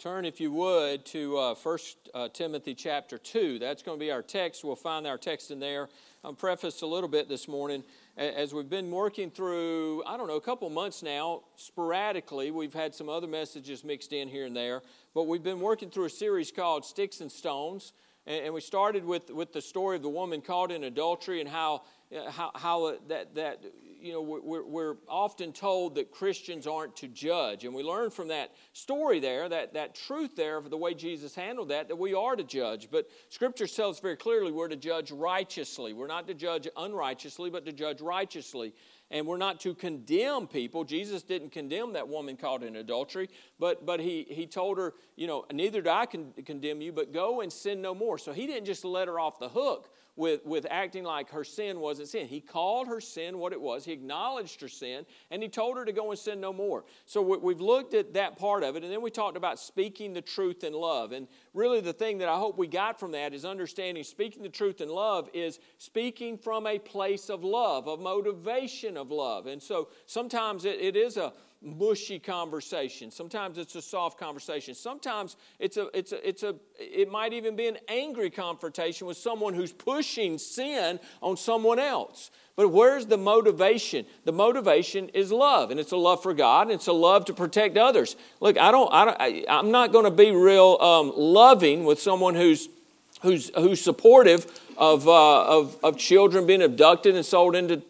Turn, if you would, to uh, 1 uh, Timothy chapter 2. That's going to be our text. We'll find our text in there. I'm prefaced a little bit this morning. As we've been working through, I don't know, a couple months now, sporadically, we've had some other messages mixed in here and there, but we've been working through a series called Sticks and Stones. And we started with, with the story of the woman caught in adultery and how, how, how uh, that, that you know, we're, we're often told that Christians aren't to judge. And we learn from that story there, that, that truth there of the way Jesus handled that, that we are to judge. But Scripture tells very clearly we're to judge righteously. We're not to judge unrighteously, but to judge righteously and we're not to condemn people. Jesus didn't condemn that woman caught in adultery, but, but he, he told her, you know, neither do I con- condemn you, but go and sin no more. So he didn't just let her off the hook with, with acting like her sin wasn't sin. He called her sin what it was, he acknowledged her sin, and he told her to go and sin no more. So we, have looked at that part of it, and then we talked about speaking the truth in love. And really, the thing that I hope we got from that is understanding speaking the truth in love is speaking from a place of love, of motivation of love. And so sometimes it, it is a mushy conversation. Sometimes it's a soft conversation. Sometimes it's a, it's a, it's a, it might even be an angry confrontation with someone who's pushing sin on someone else. But where's the motivation? The motivation is love, and it's a love for God, and it's a love to protect others. Look, I don't, I don't I, am not going to be real um, loving with someone who's who's who's supportive of, uh, of of children being abducted and sold into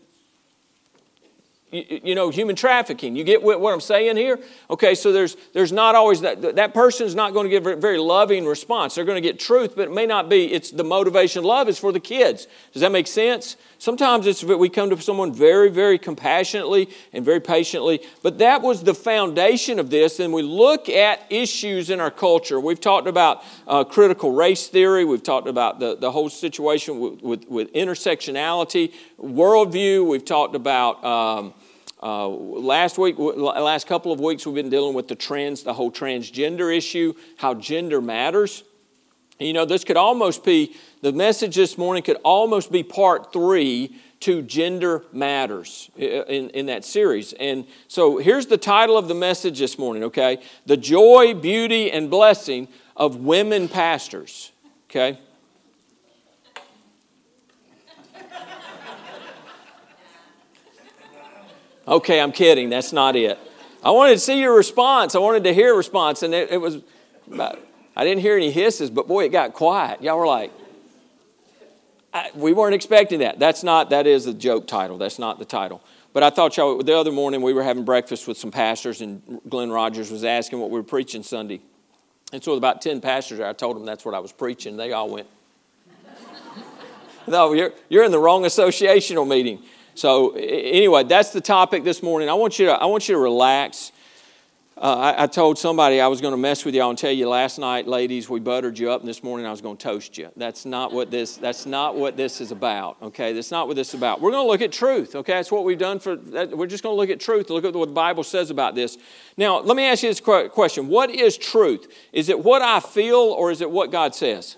you, know human trafficking. You get what i'm saying here? Okay so there's there's not always that that person's not going to give a very loving response. They're going to get truth but it may not be it's the motivation love is for the kids. Does that make sense? Sometimes it's we come to someone very very compassionately and very patiently but that was the foundation of this and we look at issues in our culture. We've talked about uh, critical race theory. We've talked about the, the whole situation with, with, with intersectionality worldview. We've talked about um, uh, last week, last couple of weeks, we've been dealing with the trans, the whole transgender issue, how gender matters. You know, this could almost be the message this morning could almost be part three to gender matters in, in that series. And so here's the title of the message this morning, okay? The joy, beauty, and blessing of women pastors, okay? Okay, I'm kidding. That's not it. I wanted to see your response. I wanted to hear a response, and it, it was, I didn't hear any hisses, but boy, it got quiet. Y'all were like, I, we weren't expecting that. That's not, that is a joke title. That's not the title. But I thought y'all, the other morning we were having breakfast with some pastors, and Glenn Rogers was asking what we were preaching Sunday. And so, with about 10 pastors, I told them that's what I was preaching. They all went, No, you're, you're in the wrong associational meeting. So anyway, that's the topic this morning. I want you to, I want you to relax. Uh, I, I, told somebody I was going to mess with y'all and tell you last night, ladies, we buttered you up, and this morning I was going to toast you. That's not what this. That's not what this is about. Okay, that's not what this is about. We're going to look at truth. Okay, that's what we've done for. We're just going to look at truth. Look at what the Bible says about this. Now, let me ask you this question: What is truth? Is it what I feel, or is it what God says?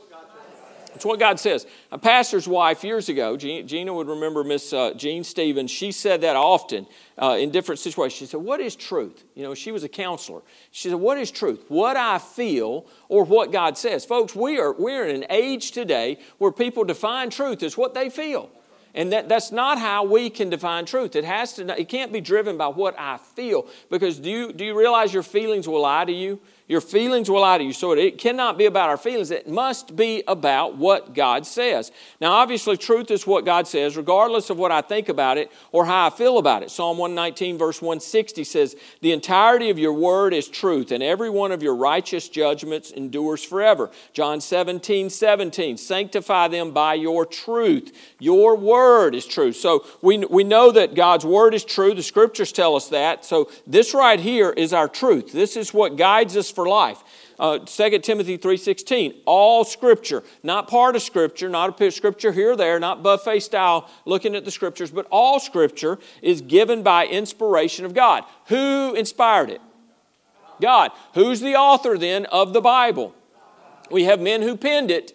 It's what God says. A pastor's wife years ago, Gina would remember Miss uh, Jean Stevens, she said that often uh, in different situations. She said, What is truth? You know, she was a counselor. She said, What is truth? What I feel or what God says. Folks, we are, we're in an age today where people define truth as what they feel. And that, that's not how we can define truth. It has to it can't be driven by what I feel. Because do you, do you realize your feelings will lie to you? Your feelings will lie to you. So it cannot be about our feelings. It must be about what God says. Now, obviously, truth is what God says, regardless of what I think about it or how I feel about it. Psalm 119, verse 160 says, The entirety of your word is truth, and every one of your righteous judgments endures forever. John 17, 17, sanctify them by your truth. Your word is truth. So we, we know that God's word is true. The scriptures tell us that. So this right here is our truth. This is what guides us for life. Uh, 2 Timothy 3.16, all Scripture, not part of Scripture, not a Scripture here or there, not buffet style looking at the Scriptures, but all Scripture is given by inspiration of God. Who inspired it? God. Who's the author then of the Bible? We have men who penned it,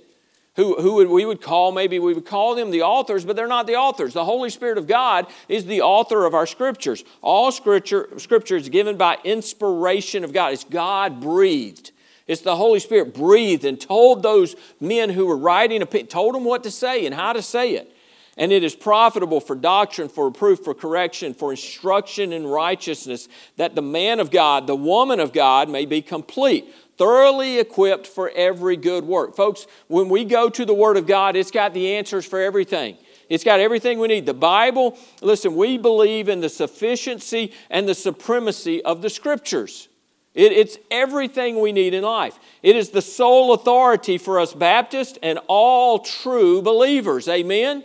who, who would, we would call, maybe we would call them the authors, but they're not the authors. The Holy Spirit of God is the author of our scriptures. All scripture, scripture is given by inspiration of God. It's God breathed. It's the Holy Spirit breathed and told those men who were writing, told them what to say and how to say it. And it is profitable for doctrine, for reproof, for correction, for instruction in righteousness, that the man of God, the woman of God, may be complete, thoroughly equipped for every good work. Folks, when we go to the Word of God, it's got the answers for everything. It's got everything we need. The Bible, listen, we believe in the sufficiency and the supremacy of the Scriptures. It, it's everything we need in life. It is the sole authority for us Baptists and all true believers. Amen?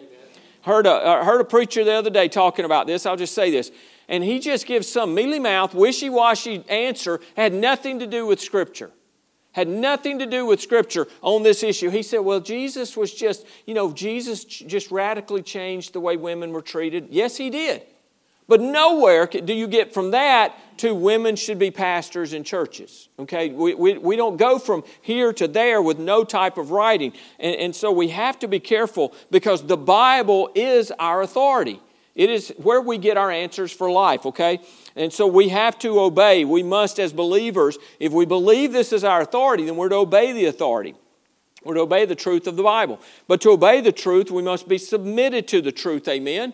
Heard a, uh, heard a preacher the other day talking about this. I'll just say this. And he just gives some mealy mouth, wishy washy answer, had nothing to do with Scripture. Had nothing to do with Scripture on this issue. He said, well, Jesus was just, you know, Jesus just radically changed the way women were treated. Yes, he did. But nowhere do you get from that to women should be pastors in churches. Okay? We, we, we don't go from here to there with no type of writing. And, and so we have to be careful because the Bible is our authority. It is where we get our answers for life, okay? And so we have to obey. We must, as believers, if we believe this is our authority, then we're to obey the authority. We're to obey the truth of the Bible. But to obey the truth, we must be submitted to the truth, amen?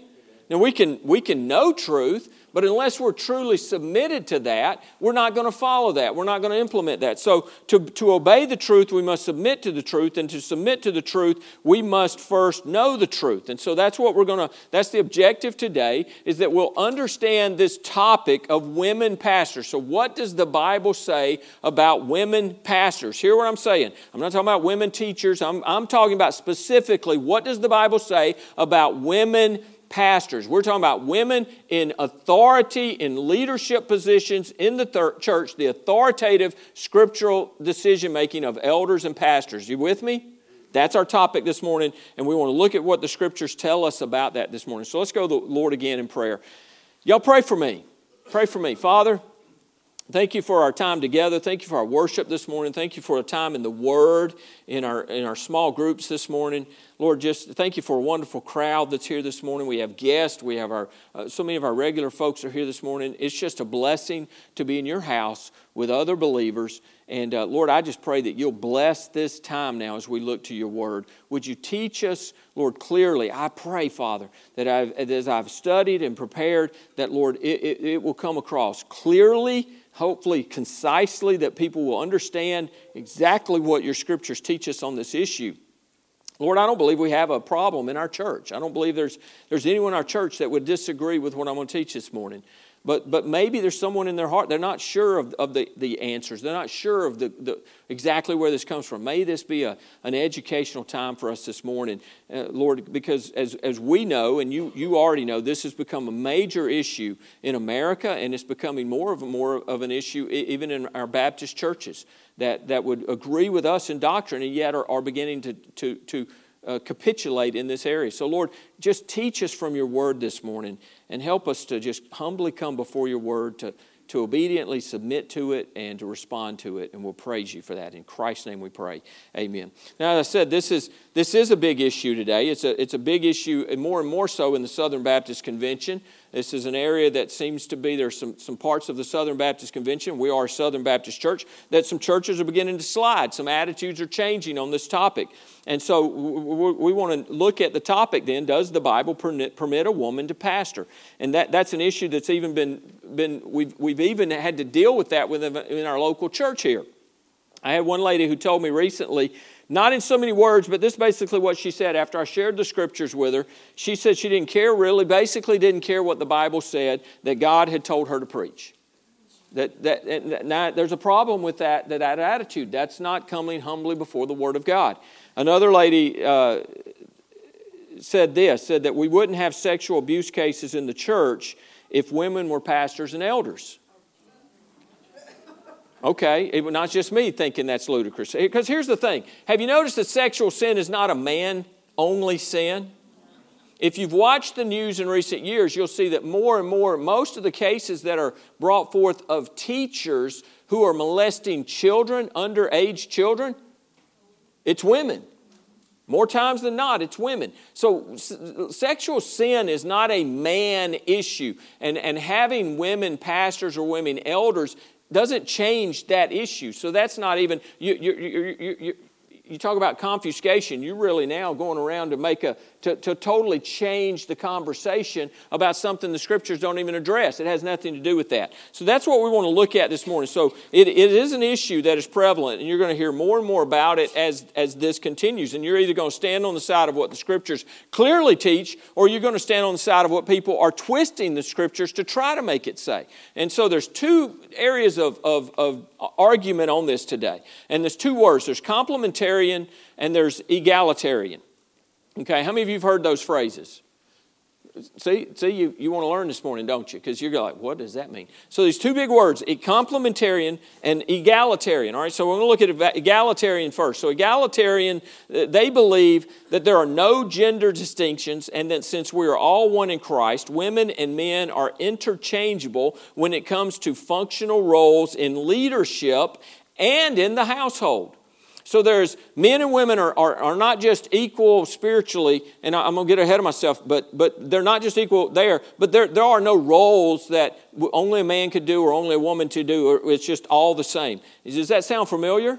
Now, we can, we can know truth, but unless we're truly submitted to that, we're not going to follow that. We're not going to implement that. So, to, to obey the truth, we must submit to the truth. And to submit to the truth, we must first know the truth. And so, that's what we're going to, that's the objective today, is that we'll understand this topic of women pastors. So, what does the Bible say about women pastors? Hear what I'm saying. I'm not talking about women teachers, I'm, I'm talking about specifically what does the Bible say about women pastors. We're talking about women in authority, in leadership positions in the thir- church, the authoritative scriptural decision making of elders and pastors. You with me? That's our topic this morning, and we want to look at what the scriptures tell us about that this morning. So let's go to the Lord again in prayer. Y'all pray for me. Pray for me. Father, Thank you for our time together. Thank you for our worship this morning. Thank you for a time in the Word, in our, in our small groups this morning. Lord, just thank you for a wonderful crowd that's here this morning. We have guests. We have our, uh, so many of our regular folks are here this morning. It's just a blessing to be in your house with other believers. And uh, Lord, I just pray that you'll bless this time now as we look to your Word. Would you teach us, Lord, clearly? I pray, Father, that I've, as I've studied and prepared, that, Lord, it, it, it will come across clearly hopefully concisely, that people will understand exactly what your scriptures teach us on this issue. Lord, I don't believe we have a problem in our church. I don't believe there's, there's anyone in our church that would disagree with what I'm going to teach this morning. But, but maybe there's someone in their heart, they're not sure of, of the, the answers. They're not sure of the, the, exactly where this comes from. May this be a, an educational time for us this morning, uh, Lord, because as, as we know, and you, you already know, this has become a major issue in America, and it's becoming more of, more of an issue even in our Baptist churches that, that would agree with us in doctrine and yet are, are beginning to, to, to uh, capitulate in this area. So, Lord, just teach us from your word this morning and help us to just humbly come before your word, to, to obediently submit to it and to respond to it. And we'll praise you for that. In Christ's name we pray. Amen. Now, as I said, this is, this is a big issue today. It's a, it's a big issue, and more and more so in the Southern Baptist Convention. This is an area that seems to be, there's some, some parts of the Southern Baptist Convention, we are a Southern Baptist church, that some churches are beginning to slide. Some attitudes are changing on this topic. And so we want to look at the topic then does the Bible permit, permit a woman to pastor? And that, that's an issue that's even been, been we've, we've even had to deal with that within in our local church here. I had one lady who told me recently not in so many words, but this is basically what she said after I shared the scriptures with her. She said she didn't care really, basically didn't care what the Bible said, that God had told her to preach. That, that, now, there's a problem with that, that, that attitude. That's not coming humbly before the Word of God. Another lady uh, said this, said that we wouldn't have sexual abuse cases in the church if women were pastors and elders. Okay, it, not just me thinking that's ludicrous. Because here's the thing have you noticed that sexual sin is not a man only sin? If you've watched the news in recent years, you'll see that more and more, most of the cases that are brought forth of teachers who are molesting children, underage children, it's women. More times than not, it's women. So, s- sexual sin is not a man issue. And, and having women pastors or women elders doesn't change that issue. So that's not even, you, you, you, you, talk about confiscation, you're really now going around to make a, to, to totally change the conversation about something the scriptures don't even address. It has nothing to do with that. So that's what we want to look at this morning. So it, it is an issue that is prevalent, and you're going to hear more and more about it as, as this continues. And you're either going to stand on the side of what the scriptures clearly teach, or you're going to stand on the side of what people are twisting the scriptures to try to make it say. And so there's two areas of, of, of argument on this today. And there's two words there's complementarian and there's egalitarian. Okay, how many of you have heard those phrases? See, see you, you want to learn this morning, don't you? Because you're like, what does that mean? So these two big words, complementarian and egalitarian. All right, so we're going to look at egalitarian first. So egalitarian, uh, they believe that there are no gender distinctions and that since we are all one in Christ, women and men are interchangeable when it comes to functional roles in leadership and in the household. So there's men and women are, are, are not just equal spiritually, and I'm going to get ahead of myself, but, but they're not just equal there, but there, there are no roles that only a man could do or only a woman to do. It's just all the same. Does that sound familiar?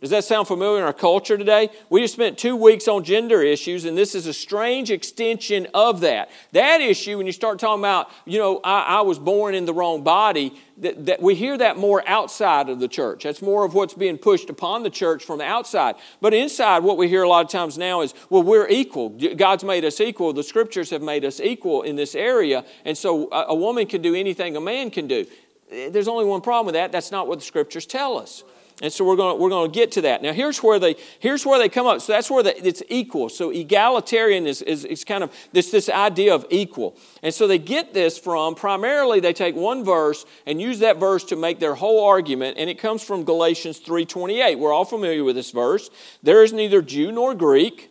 Does that sound familiar in our culture today? We just spent two weeks on gender issues, and this is a strange extension of that. That issue, when you start talking about, you know, I, I was born in the wrong body, that, that, we hear that more outside of the church. That's more of what's being pushed upon the church from the outside. But inside, what we hear a lot of times now is, well, we're equal. God's made us equal. The scriptures have made us equal in this area, and so a, a woman can do anything a man can do. Eh, there's only one problem with that. That's not what the scriptures tell us. And so we're going, we're going to get to that. Now, here's where they, here's where they come up. So that's where the, it's equal. So egalitarian is, is, is kind of this, this idea of equal. And so they get this from, primarily they take one verse and use that verse to make their whole argument. And it comes from Galatians 3.28. We're all familiar with this verse. There is neither Jew nor Greek.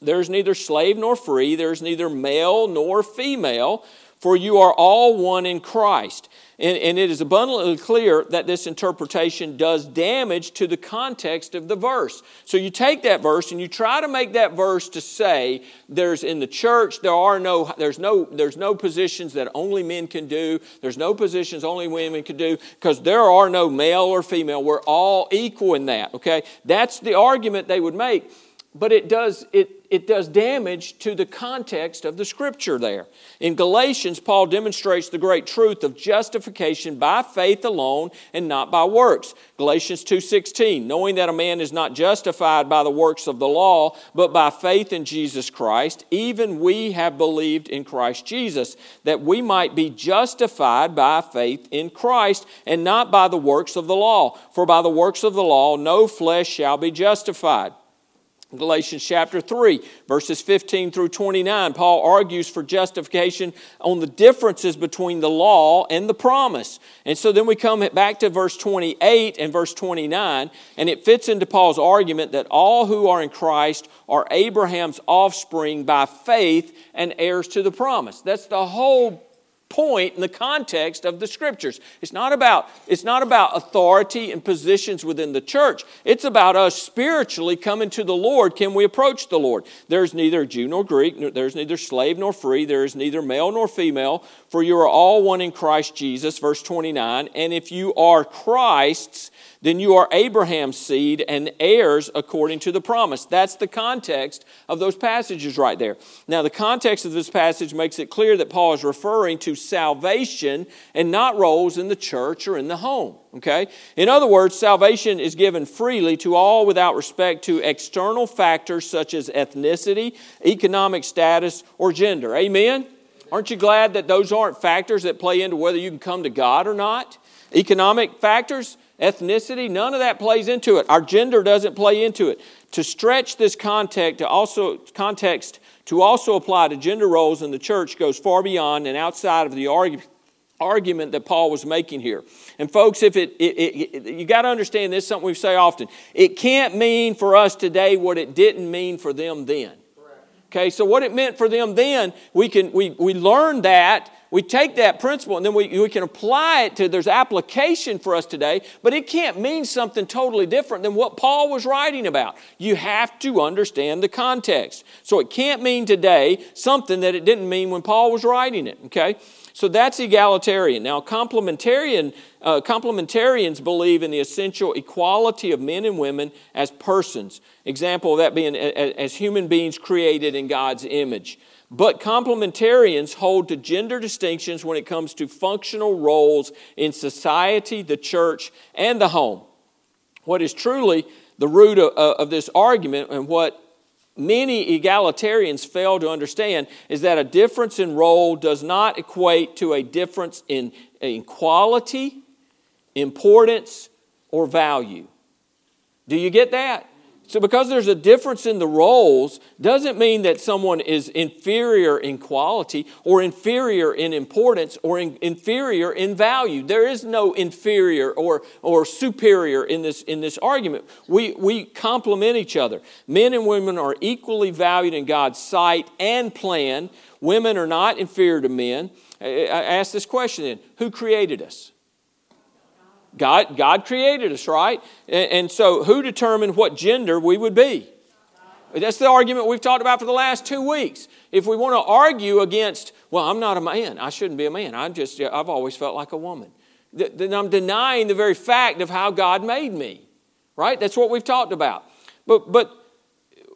There is neither slave nor free. There is neither male nor female. For you are all one in Christ. And, and, it is abundantly clear that this interpretation does damage to the context of the verse. So you take that verse and you try to make that verse to say there's in the church there are no there's no there's no positions that only men can do. There's no positions only women can do because there are no male or female. We're all equal in that. Okay, that's the argument they would make but it does, it, it does damage to the context of the scripture there. In Galatians, Paul demonstrates the great truth of justification by faith alone and not by works. Galatians 2:16, knowing that a man is not justified by the works of the law, but by faith in Jesus Christ, even we have believed in Christ Jesus, that we might be justified by faith in Christ and not by the works of the law. For by the works of the law no flesh shall be justified. Galatians chapter 3, verses 15 through 29, Paul argues for justification on the differences between the law and the promise. And so then we come back to verse 28 and verse 29, and it fits into Paul's argument that all who are in Christ are Abraham's offspring by faith and heirs to the promise. That's the whole point in the context of the scriptures. It's not about, it's not about authority and positions within the church. It's about us spiritually coming to the Lord. Can we approach the Lord? There's neither Jew nor Greek, there's neither slave nor free, there is neither male nor female, for you are all one in Christ Jesus, verse 29. And if you are Christ's, then you are Abraham's seed and heirs according to the promise. That's the context of those passages right there. Now, the context of this passage makes it clear that Paul is referring to salvation and not roles in the church or in the home. Okay? In other words, salvation is given freely to all without respect to external factors such as ethnicity, economic status, or gender. Amen? Aren't you glad that those aren't factors that play into whether you can come to God or not? Economic factors, ethnicity, none of that plays into it. Our gender doesn't play into it. To stretch this context to also context to also apply to gender roles in the church goes far beyond and outside of the argument argument that Paul was making here. And folks, if it, it, it you got to understand this, something we say often. It can't mean for us today what it didn't mean for them then. Okay, so what it meant for them then, we can we we learn that we take that principle and then we, we can apply it to there's application for us today, but it can't mean something totally different than what Paul was writing about. You have to understand the context. So it can't mean today something that it didn't mean when Paul was writing it, okay? So that's egalitarian. Now, complementarian Uh, complementarians believe in the essential equality of men and women as persons. Example of that being as human beings created in God's image. But complementarians hold to gender distinctions when it comes to functional roles in society, the church, and the home. What is truly the root of, of this argument and what many egalitarians fail to understand is that a difference in role does not equate to a difference in, in quality, importance, or value. Do you get that? So, because there's a difference in the roles, doesn't mean that someone is inferior in quality or inferior in importance or in, inferior in value. There is no inferior or, or superior in this, in this argument. We, we complement each other. Men and women are equally valued in God's sight and plan. Women are not inferior to men. I ask this question then Who created us? God, God created us, right? And, and so, who determined what gender we would be? That's the argument we've talked about for the last two weeks. If we want to argue against, well, I'm not a man, I shouldn't be a man, I'm just, I've always felt like a woman, then I'm denying the very fact of how God made me, right? That's what we've talked about. But, but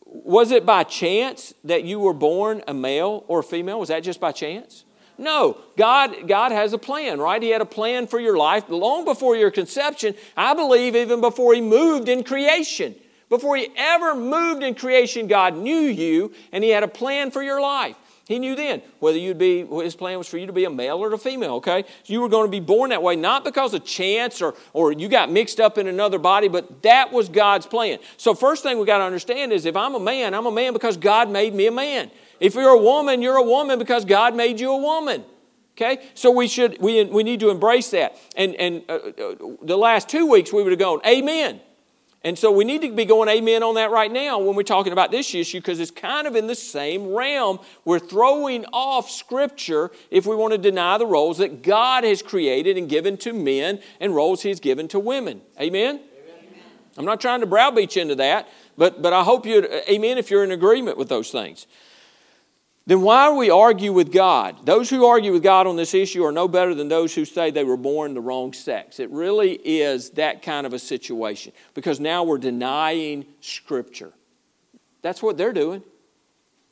was it by chance that you were born a male or a female? Was that just by chance? No, God, God has a plan, right? He had a plan for your life long before your conception. I believe even before He moved in creation. Before He ever moved in creation, God knew you and He had a plan for your life. He knew then whether you'd be, his plan was for you to be a male or a female, okay? So You were going to be born that way, not because of chance or, or you got mixed up in another body, but that was God's plan. So, first thing we got to understand is if I'm a man, I'm a man because God made me a man. If you're a woman, you're a woman because God made you a woman. Okay? So we should we, we need to embrace that. And and uh, uh, the last two weeks we would have gone, Amen. And so we need to be going amen on that right now when we're talking about this issue because it's kind of in the same realm. We're throwing off Scripture if we want to deny the roles that God has created and given to men and roles He's given to women. Amen? amen. I'm not trying to browbeat you into that, but, but I hope you, uh, amen, if you're in agreement with those things then why do we argue with God? Those who argue with God on this issue are no better than those who say they were born the wrong sex. It really is that kind of a situation because now we're denying Scripture. That's what they're doing.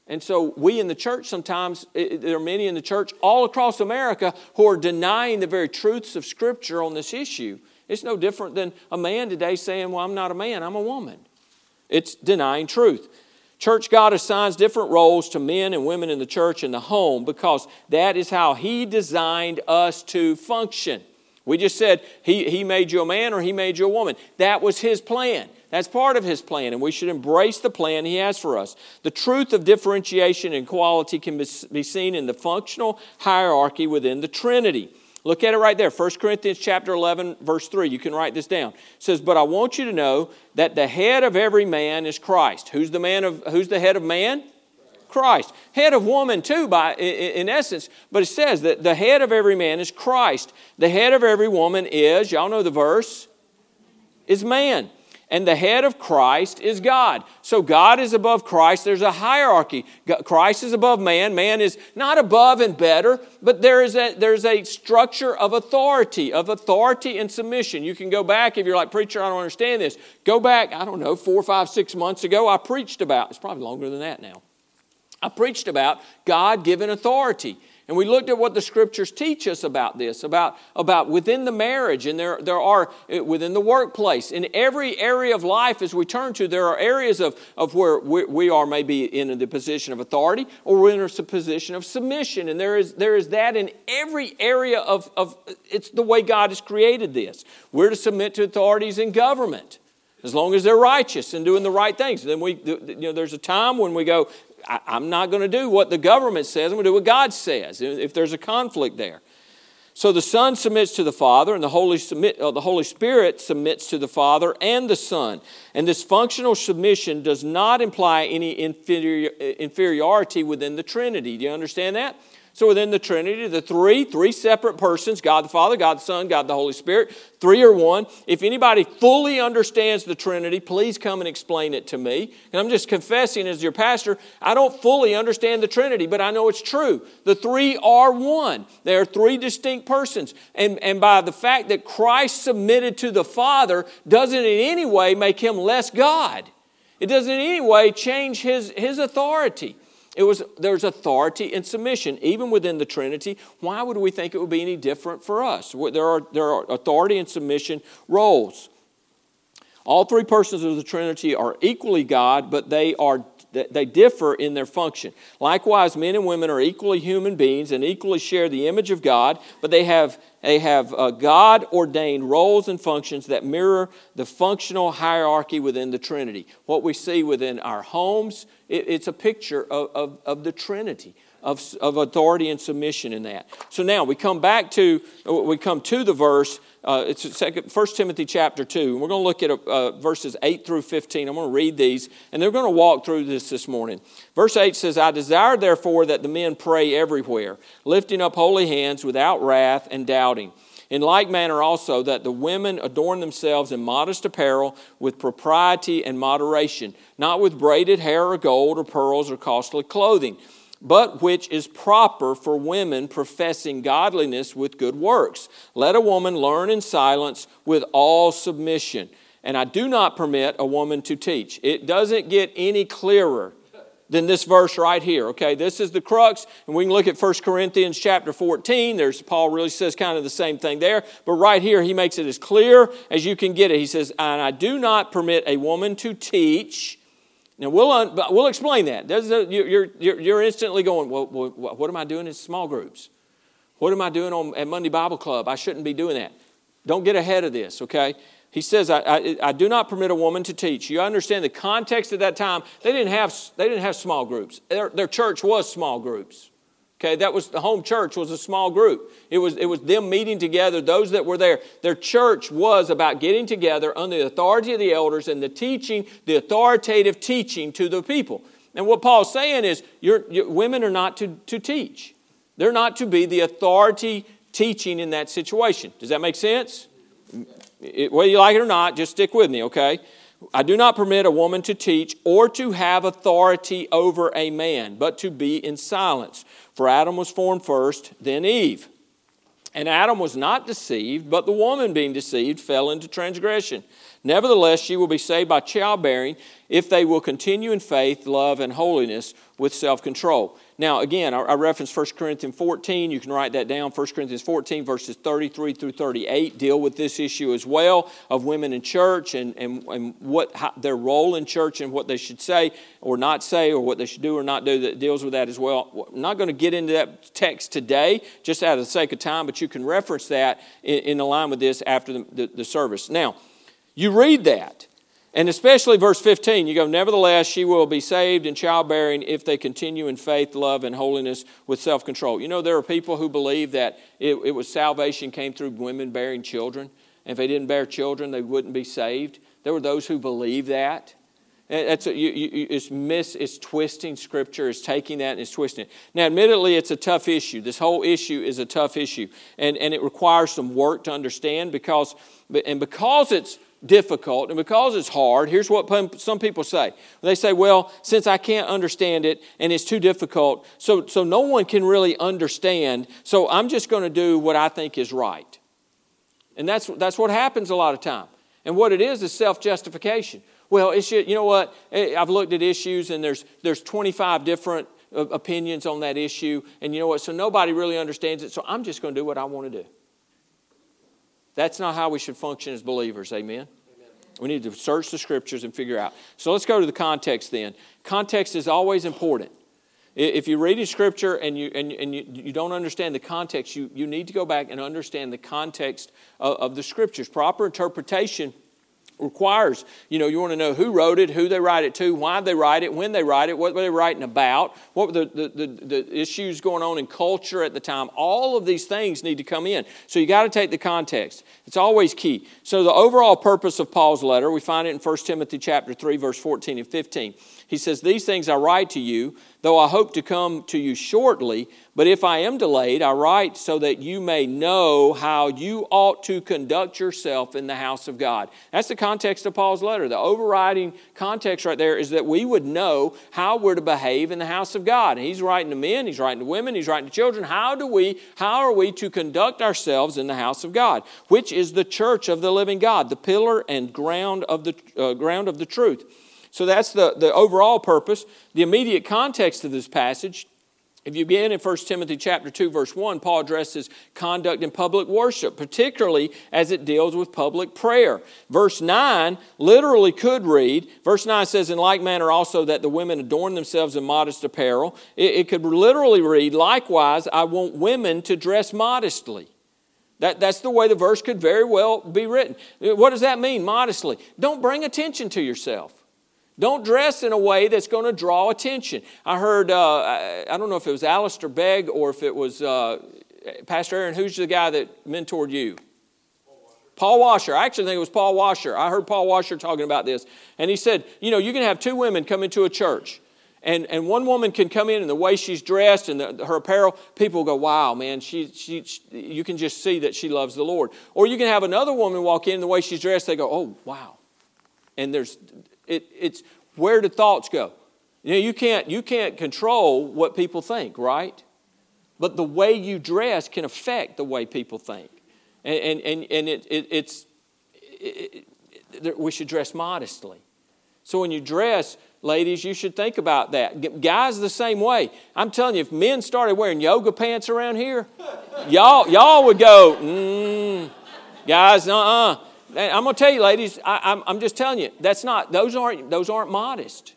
And so, we in the church sometimes, there are many in the church all across America who are denying the very truths of Scripture on this issue. It's no different than a man today saying, Well, I'm not a man, I'm a woman. It's denying truth. Church God assigns different roles to men and women in the church and the home because that is how He designed us to function. We just said he, he made you a man or He made you a woman. That was His plan. That's part of His plan, and we should embrace the plan He has for us. The truth of differentiation and quality can be seen in the functional hierarchy within the Trinity. Look at it right there. 1 Corinthians chapter 11 verse 3. You can write this down. It says, "But I want you to know that the head of every man is Christ." Who's the man of who's the head of man? Christ. Head of woman too by in essence, but it says that the head of every man is Christ. The head of every woman is, y'all know the verse, is man and the head of Christ is God. So God is above Christ. There's a hierarchy. Christ is above man. Man is not above and better, but there is a, there's a structure of authority, of authority and submission. You can go back if you're like, preacher, I don't understand this. Go back, I don't know, four, five, six months ago, I preached about, it's probably longer than that now. I preached about God given authority. And we looked at what the scriptures teach us about this, about, about within the marriage, and there, there are uh, within the workplace. In every area of life, as we turn to, there are areas of, of where we, we are maybe in the position of authority or we're in a position of submission. And there is, there is that in every area of, of, it's the way God has created this. We're to submit to authorities in government as long as they're righteous and doing the right things. Then we, you know, there's a time when we go, I, am not going to do what the government says. I'm going to do what God says if there's a conflict there. So the Son submits to the Father, and the Holy, submit, uh, the Holy Spirit submits to the Father and the Son. And this functional submission does not imply any inferior, inferiority within the Trinity. Do you understand that? So within the Trinity, the three, three separate persons God the Father, God the Son, God the Holy Spirit, three are one. If anybody fully understands the Trinity, please come and explain it to me. And I'm just confessing as your pastor, I don't fully understand the Trinity, but I know it's true. The three are one. They are three distinct persons. And, and by the fact that Christ submitted to the Father doesn't in any way make him less God. It doesn't in any way change his, his authority. It was, there's authority and submission, even within the Trinity. Why would we think it would be any different for us? There are, there are authority and submission roles. All three persons of the Trinity are equally God, but they are they differ in their function. Likewise, men and women are equally human beings and equally share the image of God, but they have, they have uh, God ordained roles and functions that mirror the functional hierarchy within the Trinity. What we see within our homes, it, it's a picture of, of, of the Trinity of, of authority and submission in that. So now we come back to, we come to the verse, uh, it's second, 1 Timothy chapter 2. And we're going to look at uh, verses 8 through 15. I'm going to read these, and they're going to walk through this this morning. Verse 8 says, I desire therefore that the men pray everywhere, lifting up holy hands without wrath and doubting. In like manner also, that the women adorn themselves in modest apparel with propriety and moderation, not with braided hair or gold or pearls or costly clothing but which is proper for women professing godliness with good works. Let a woman learn in silence with all submission. And I do not permit a woman to teach. It doesn't get any clearer than this verse right here. Okay, this is the crux, and we can look at 1 Corinthians chapter 14. There's Paul really says kind of the same thing there, but right here he makes it as clear as you can get it. He says, And I do not permit a woman to teach now, we'll, un- we'll explain that. A, you're, you're, you're instantly going, well, what am I doing in small groups? What am I doing on, at Monday Bible Club? I shouldn't be doing that. Don't get ahead of this, okay? He says, I, I, I, do not permit a woman to teach. You understand the context at that time, they didn't have, they didn't have small groups. Their, their church was small groups. Okay, that was the home church was a small group. It was, it was them meeting together, those that were there. Their church was about getting together under the authority of the elders and the teaching, the authoritative teaching to the people. And what Paul's saying is, you're, women are not to, to teach. They're not to be the authority teaching in that situation. Does that make sense? It, whether you like it or not, just stick with me, okay? I do not permit a woman to teach or to have authority over a man, but to be in silence. For Adam was formed first, then Eve. And Adam was not deceived, but the woman being deceived fell into transgression. Nevertheless, she will be saved by childbearing if they will continue in faith, love, and holiness with self control. Now, again, I, I referenced 1 Corinthians 14. You can write that down. 1 Corinthians 14, verses 33 through 38, deal with this issue as well of women in church and, and, and what how, their role in church and what they should say or not say or what they should do or not do that deals with that as well. I'm not going to get into that text today, just out of the sake of time, but you can reference that in, in line with this after the, the, the service. Now, you read that. And especially verse 15, you go, Nevertheless, she will be saved in childbearing if they continue in faith, love, and holiness with self control. You know, there are people who believe that it, it, was salvation came through women bearing children. And if they didn't bear children, they wouldn't be saved. There were those who believed that. That's a, you, you, it's miss, it's twisting Scripture, it's taking that and it's twisting it. Now, admittedly, it's a tough issue. This whole issue is a tough issue, and, and it requires some work to understand because, and because it's difficult and because it's hard, here's what some people say. They say, well, since I can't understand it and it's too difficult, so, so no one can really understand, so I'm just going to do what I think is right. And that's, that's what happens a lot of time. And what it is is self justification. Well, it's, you know what? Eh, I've looked at issues and there's, there's 25 different uh, opinions on that issue. And you know what? So nobody really understands it. So I'm just going to do what I want to do. That's not how we should function as believers. Amen? We need to search the scriptures and figure out. So let's go to the context then. Context is always important. If you're reading scripture and you, and, and you, you don't understand the context, you, you need to go back and understand the context of, of the scriptures. Proper interpretation requires, you know, you want to know who wrote it, who they write it to, why they write it, when they write it, what were they writing about, what were the, the, the, the, issues going on in culture at the time. All of these things need to come in. So you got to take the context. It's always key. So the overall purpose of Paul's letter, we find it in 1 Timothy chapter 3, verse 14 and 15. He says, These things I write to you though I hope to come to you shortly. But if I am delayed, I write so that you may know how you ought to conduct yourself in the house of God. That's the context of Paul's letter. The overriding context right there is that we would know how we're to behave in the house of God. He's writing to men, he's writing to women, he's writing to children. How do we, how are we to conduct ourselves in the house of God, which is the church of the living God, the pillar and ground of the uh, ground of the truth. So that's the, the overall purpose. The immediate context of this passage if you begin in 1 Timothy chapter 2 verse 1, Paul addresses conduct in public worship, particularly as it deals with public prayer. Verse 9 literally could read, verse 9 says, In like manner also that the women adorn themselves in modest apparel. It, it could literally read, Likewise, I want women to dress modestly. That, that's the way the verse could very well be written. What does that mean, modestly? Don't bring attention to yourself. Don't dress in a way that's going to draw attention. I heard, uh, I don't know if it was Alistair Begg or if it was uh, Pastor Aaron, who's the guy that mentored you? Paul Washer. I actually think it was Paul Washer. I heard Paul Washer talking about this. And he said, you know, you can have two women come into a church. And, and one woman can come in and the way she's dressed and the, her apparel, people go, wow, man, she, she, she, you can just see that she loves the Lord. Or you can have another woman walk in the way she's dressed, they go, oh, wow. And there's it, it's where do thoughts go? You know, you can't, you can't control what people think, right? But the way you dress can affect the way people think. And, and, and it, it, it's, it, we should dress modestly. So when you dress, ladies, you should think about that. Guys, the same way. I'm telling you, if men started wearing yoga pants around here, y'all, y'all would go, mm, guys, uh uh I'm going to tell you, ladies, I, am just telling you, that's not, those aren't, those aren't modest.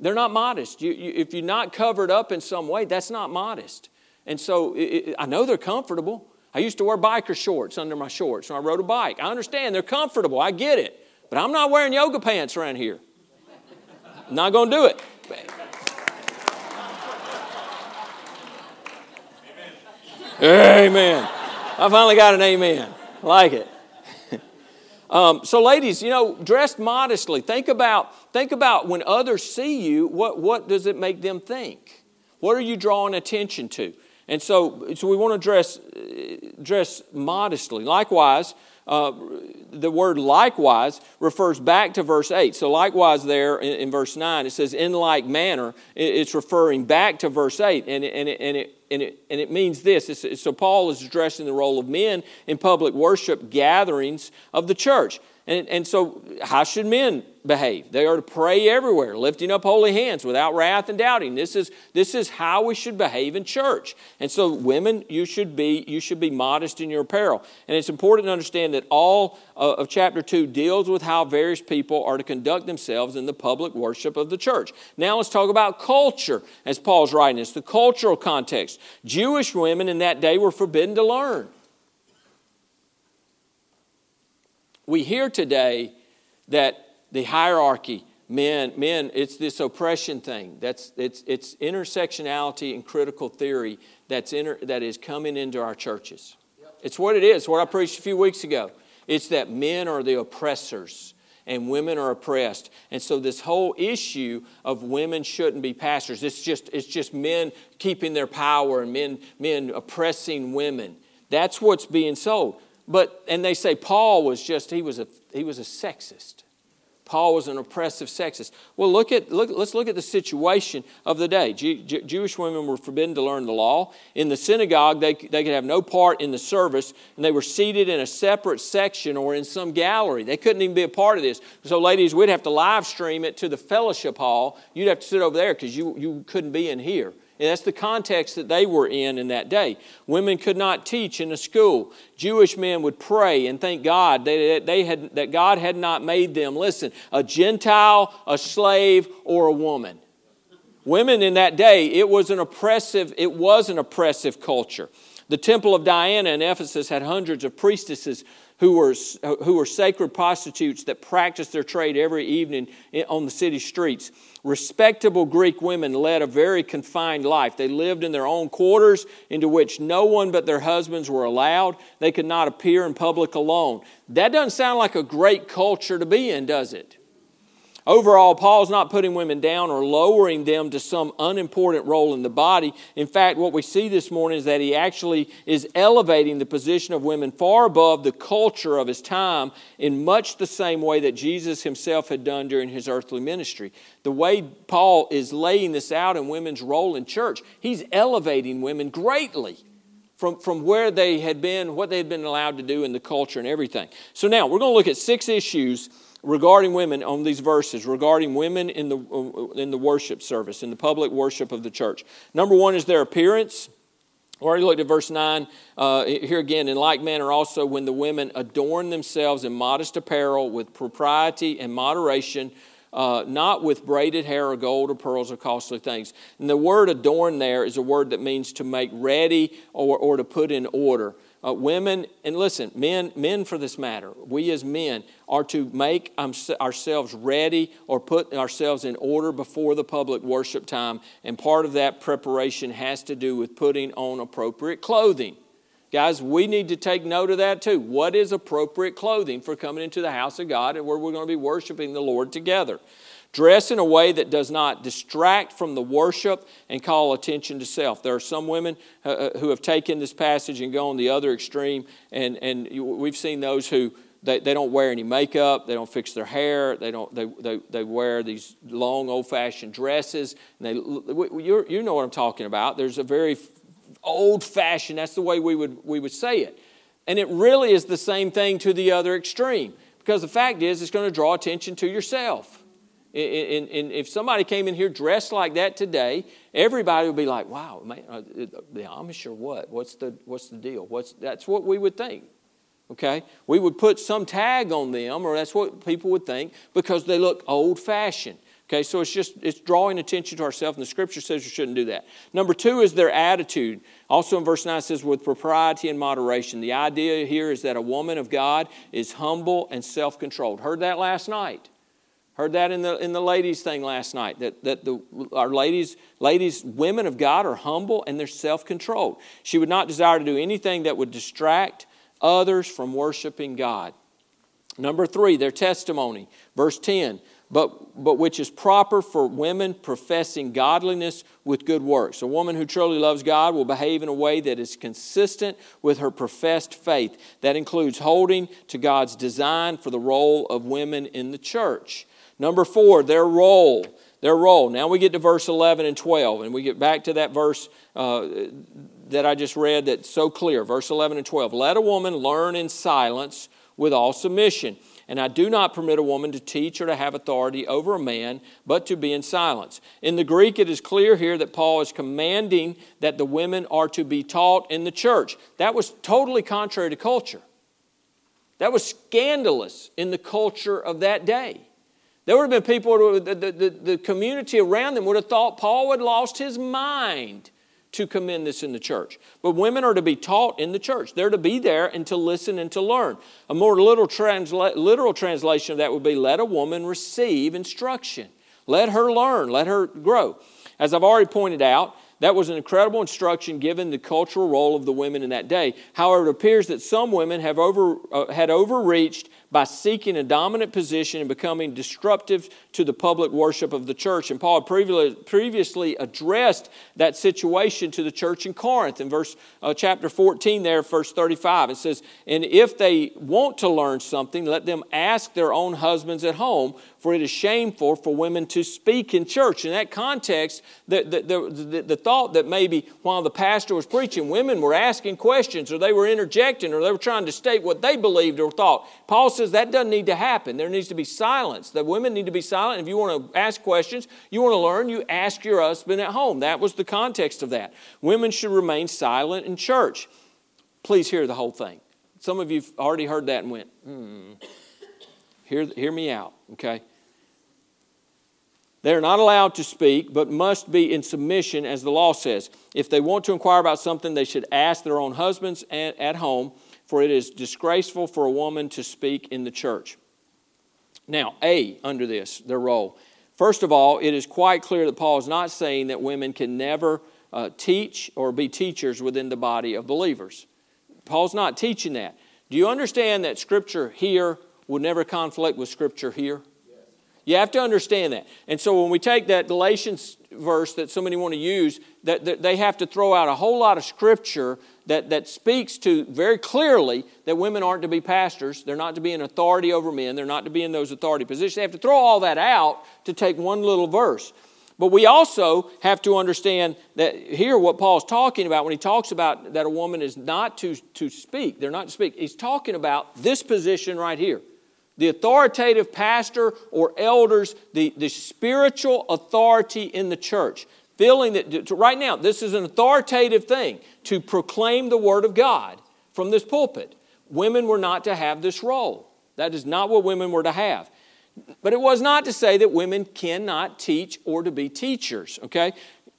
They're not modest. You, you, if you're not covered up in some way, that's not modest. And so it, it, I know they're comfortable. I used to wear biker shorts under my shorts when I rode a bike. I understand they're comfortable. I get it. But I'm not wearing yoga pants around here. I'm not going to do it. Amen. amen. I finally got an amen. I like it. Um, so, ladies, you know, dress modestly. Think about, think about when others see you, what, what does it make them think? What are you drawing attention to? And so, so we want to dress, dress modestly. Likewise, uh, the word likewise refers back to verse 8. So, likewise, there in, in verse 9, it says, in like manner, it's referring back to verse 8. And, and, it, and, it, and, it, and it means this. It's, so, Paul is addressing the role of men in public worship gatherings of the church. And, and so, how should men behave? They are to pray everywhere, lifting up holy hands without wrath and doubting. This is, this is how we should behave in church. And so, women, you should be, you should be modest in your apparel. And it's important to understand that all uh, of chapter 2 deals with how various people are to conduct themselves in the public worship of the church. Now, let's talk about culture as Paul's writing. It's the cultural context. Jewish women in that day were forbidden to learn. We hear today that the hierarchy, men, men, it's this oppression thing. That's it's it's intersectionality and critical theory that's inter, that is coming into our churches. It's what it is. What I preached a few weeks ago. It's that men are the oppressors and women are oppressed. And so this whole issue of women shouldn't be pastors, it's just, it's just men keeping their power and men, men oppressing women. That's what's being sold. But and they say Paul was just he was a he was a sexist. Paul was an oppressive sexist. Well, look at look, let's look at the situation of the day. Jew, Jewish women were forbidden to learn the law. In the synagogue, they, they could have no part in the service, and they were seated in a separate section or in some gallery. They couldn't even be a part of this. So, ladies, we'd have to live stream it to the fellowship hall. You'd have to sit over there because you, you couldn't be in here. And that's the context that they were in in that day. Women could not teach in a school. Jewish men would pray and thank God that, they had, that God had not made them, listen, a Gentile, a slave, or a woman. Women in that day, it was an oppressive, it was an oppressive culture. The temple of Diana in Ephesus had hundreds of priestesses who were, who were sacred prostitutes that practiced their trade every evening on the city streets. Respectable Greek women led a very confined life. They lived in their own quarters into which no one but their husbands were allowed. They could not appear in public alone. That doesn't sound like a great culture to be in, does it? Overall, Paul's not putting women down or lowering them to some unimportant role in the body. In fact, what we see this morning is that he actually is elevating the position of women far above the culture of his time in much the same way that Jesus himself had done during his earthly ministry. The way Paul is laying this out in women's role in church, he's elevating women greatly from, from where they had been, what they had been allowed to do in the culture and everything. So now we're going to look at six issues regarding women on these verses, regarding women in the, in the worship service, in the public worship of the church. Number one is their appearance. We already looked at verse 9. Uh, here again, in like manner also, when the women adorn themselves in modest apparel with propriety and moderation, uh, not with braided hair or gold or pearls or costly things. And the word adorn there is a word that means to make ready or, or to put in order. Uh, women, and listen, men, men for this matter, we as men are to make ourselves ready or put ourselves in order before the public worship time. And part of that preparation has to do with putting on appropriate clothing. Guys, we need to take note of that too. What is appropriate clothing for coming into the house of God and where we're going to be worshiping the Lord together? Dress in a way that does not distract from the worship and call attention to self. There are some women uh, uh, who have taken this passage and gone the other extreme, and, and we've seen those who they, they don't wear any makeup, they don't fix their hair, they, don't, they, they, they wear these long old fashioned dresses. And they, you you know what I'm talking about. There's a very old fashioned, that's the way we would, we would say it. And it really is the same thing to the other extreme because the fact is it's going to draw attention to yourself. And, if somebody came in here dressed like that today, everybody would be like, "Wow, man, uh, the Amish or what? What's the what's the deal? What's that's what we would think." Okay, we would put some tag on them, or that's what people would think because they look old-fashioned. Okay, so it's just it's drawing attention to ourselves, and the Scripture says we shouldn't do that. Number two is their attitude. Also in verse nine it says with propriety and moderation. The idea here is that a woman of God is humble and self-controlled. Heard that last night. Heard that in the, in the ladies' thing last night that, that the, our ladies, ladies, women of God are humble and they're self controlled. She would not desire to do anything that would distract others from worshiping God. Number three, their testimony. Verse 10 but, but which is proper for women professing godliness with good works. A woman who truly loves God will behave in a way that is consistent with her professed faith. That includes holding to God's design for the role of women in the church. Number four, their role. Their role. Now we get to verse 11 and 12, and we get back to that verse uh, that I just read that's so clear. Verse 11 and 12. Let a woman learn in silence with all submission. And I do not permit a woman to teach or to have authority over a man, but to be in silence. In the Greek, it is clear here that Paul is commanding that the women are to be taught in the church. That was totally contrary to culture. That was scandalous in the culture of that day. There would have been people, the, the, the community around them would have thought Paul had lost his mind to commend this in the church. But women are to be taught in the church. They're to be there and to listen and to learn. A more literal, transla- literal translation of that would be let a woman receive instruction. Let her learn, let her grow. As I've already pointed out, that was an incredible instruction given the cultural role of the women in that day. However, it appears that some women have over, uh, had overreached by seeking a dominant position and becoming disruptive to the public worship of the church. And Paul previously addressed that situation to the church in Corinth in verse uh, chapter 14 there, verse 35. It says, And if they want to learn something, let them ask their own husbands at home, for it is shameful for women to speak in church. In that context, the, the, the, the thought that maybe while the pastor was preaching, women were asking questions or they were interjecting or they were trying to state what they believed or thought. Paul says that doesn't need to happen. There needs to be silence. The women need to be silent. If you want to ask questions, you want to learn, you ask your husband at home. That was the context of that. Women should remain silent in church. Please hear the whole thing. Some of you have already heard that and went, hmm. Hear, hear me out, okay? They are not allowed to speak, but must be in submission, as the law says. If they want to inquire about something, they should ask their own husbands at home, for it is disgraceful for a woman to speak in the church. Now, A, under this, their role. First of all, it is quite clear that Paul is not saying that women can never uh, teach or be teachers within the body of believers. Paul's not teaching that. Do you understand that Scripture here would never conflict with Scripture here? You have to understand that. And so when we take that Galatians verse that so many want to use, that, that they have to throw out a whole lot of scripture that, that speaks to very clearly that women aren't to be pastors. They're not to be in authority over men. They're not to be in those authority positions. They have to throw all that out to take one little verse. But we also have to understand that here what Paul's talking about when he talks about that a woman is not to, to speak, they're not to speak, he's talking about this position right here. The authoritative pastor or elders, the, the spiritual authority in the church feeling that right now this is an authoritative thing to proclaim the Word of God from this pulpit. Women were not to have this role. That is not what women were to have. But it was not to say that women cannot teach or to be teachers, okay?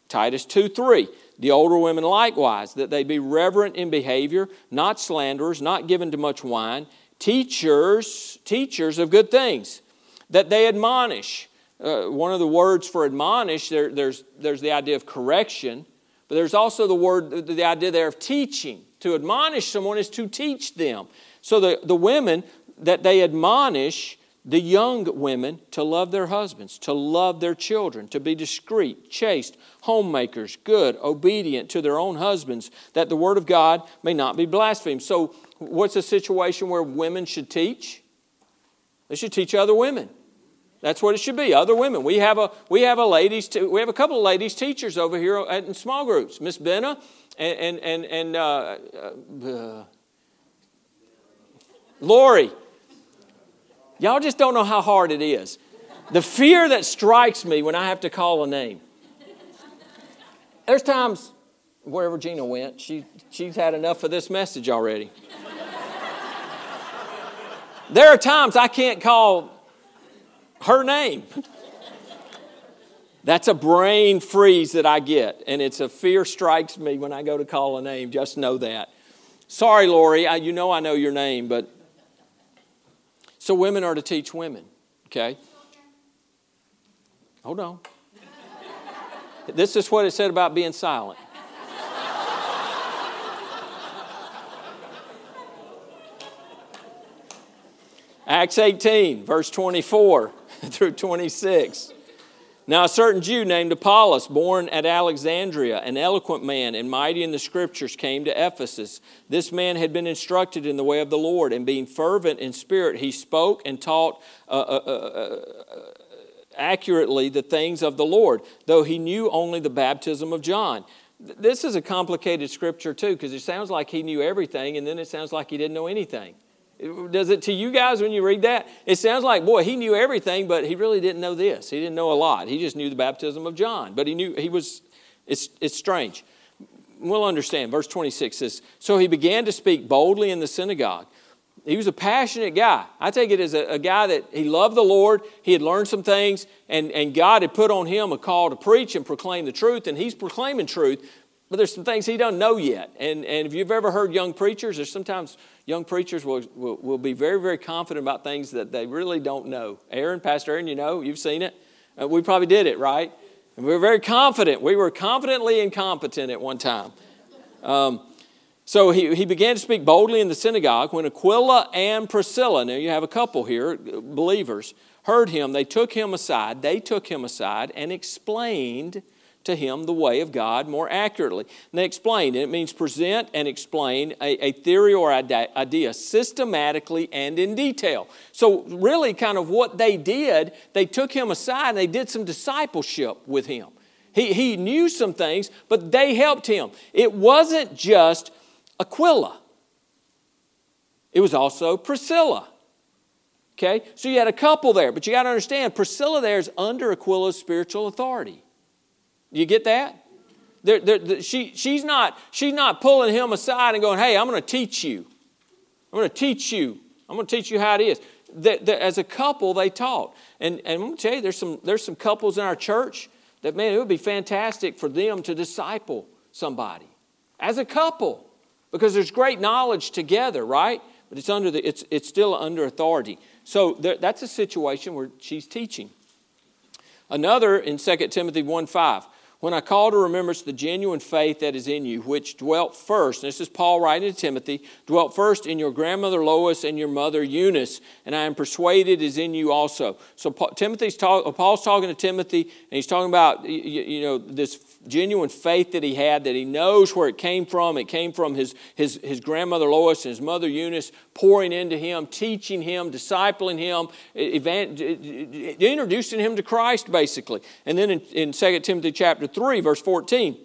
Titus 2 3. The older women likewise, that they be reverent in behavior, not slanderers, not given to much wine, teachers, teachers of good things, that they admonish uh, one of the words for admonish, there, there's, there's the idea of correction, but there's also the word, the idea there of teaching. To admonish someone is to teach them. So the, the women that they admonish, the young women, to love their husbands, to love their children, to be discreet, chaste, homemakers, good, obedient to their own husbands, that the word of God may not be blasphemed. So, what's a situation where women should teach? They should teach other women. That's what it should be. Other women. We have a we have a ladies we have a couple of ladies teachers over here in small groups. Miss Benna and and and, and uh, uh, Lori. Y'all just don't know how hard it is. The fear that strikes me when I have to call a name. There's times wherever Gina went, she she's had enough of this message already. there are times I can't call her name. That's a brain freeze that I get, and it's a fear strikes me when I go to call a name. Just know that. Sorry, Lori, I, you know I know your name, but so women are to teach women, okay? Hold on. this is what it said about being silent. Acts 18, verse 24. through 26. Now, a certain Jew named Apollos, born at Alexandria, an eloquent man and mighty in the scriptures, came to Ephesus. This man had been instructed in the way of the Lord, and being fervent in spirit, he spoke and taught uh, uh, uh, uh accurately the things of the Lord, though he knew only the baptism of John. This is a complicated scripture, too, because it sounds like he knew everything, and then it sounds like he didn't know anything. Does it to you guys when you read that? It sounds like, boy, he knew everything, but he really didn't know this. He didn't know a lot. He just knew the baptism of John, but he knew he was, it's, it's strange. We'll understand. Verse 26 says, So he began to speak boldly in the synagogue. He was a passionate guy. I take it as a, a guy that he loved the Lord. He had learned some things, and, and God had put on him a call to preach and proclaim the truth, and he's proclaiming truth, but there's some things he doesn't know yet. And, and if you've ever heard young preachers, there's sometimes young preachers will, will, will, be very, very confident about things that they really don't know. Aaron, Pastor Aaron, you know, you've seen it. Uh, we probably did it, right? And we were very confident. We were confidently incompetent at one time. Um, so he, he began to speak boldly in the synagogue. When Aquila and Priscilla, now you have a couple here, believers, heard him, they took him aside. They took him aside and explained to him the way of God more accurately. And they explain, it means present and explain a, a theory or idea systematically and in detail. So, really, kind of what they did, they took him aside and they did some discipleship with him. He, he knew some things, but they helped him. It wasn't just Aquila, it was also Priscilla. Okay? So you had a couple there, but you got to understand Priscilla there is under Aquila's spiritual authority. You get that? They're, they're, she, she's, not, she's not pulling him aside and going, hey, I'm going to teach you. I'm going to teach you. I'm going to teach you how it is. As a couple, they taught. And, and I'm going to tell you, there's some, there's some couples in our church that, man, it would be fantastic for them to disciple somebody as a couple because there's great knowledge together, right? But it's, under the, it's, it's still under authority. So there, that's a situation where she's teaching. Another in 2 Timothy 1 5. When I call to remembrance the genuine faith that is in you, which dwelt first, and this is Paul writing to Timothy, dwelt first in your grandmother Lois and your mother Eunice, and I am persuaded is in you also. So Timothy's talk, Paul's talking to Timothy, and he's talking about you, know this genuine faith that he had, that he knows where it came from. It came from his, his, his grandmother Lois and his mother Eunice pouring into him, teaching him, discipling him, introducing him to Christ, basically. And then in, in 2 Timothy chapter 3, verse 14,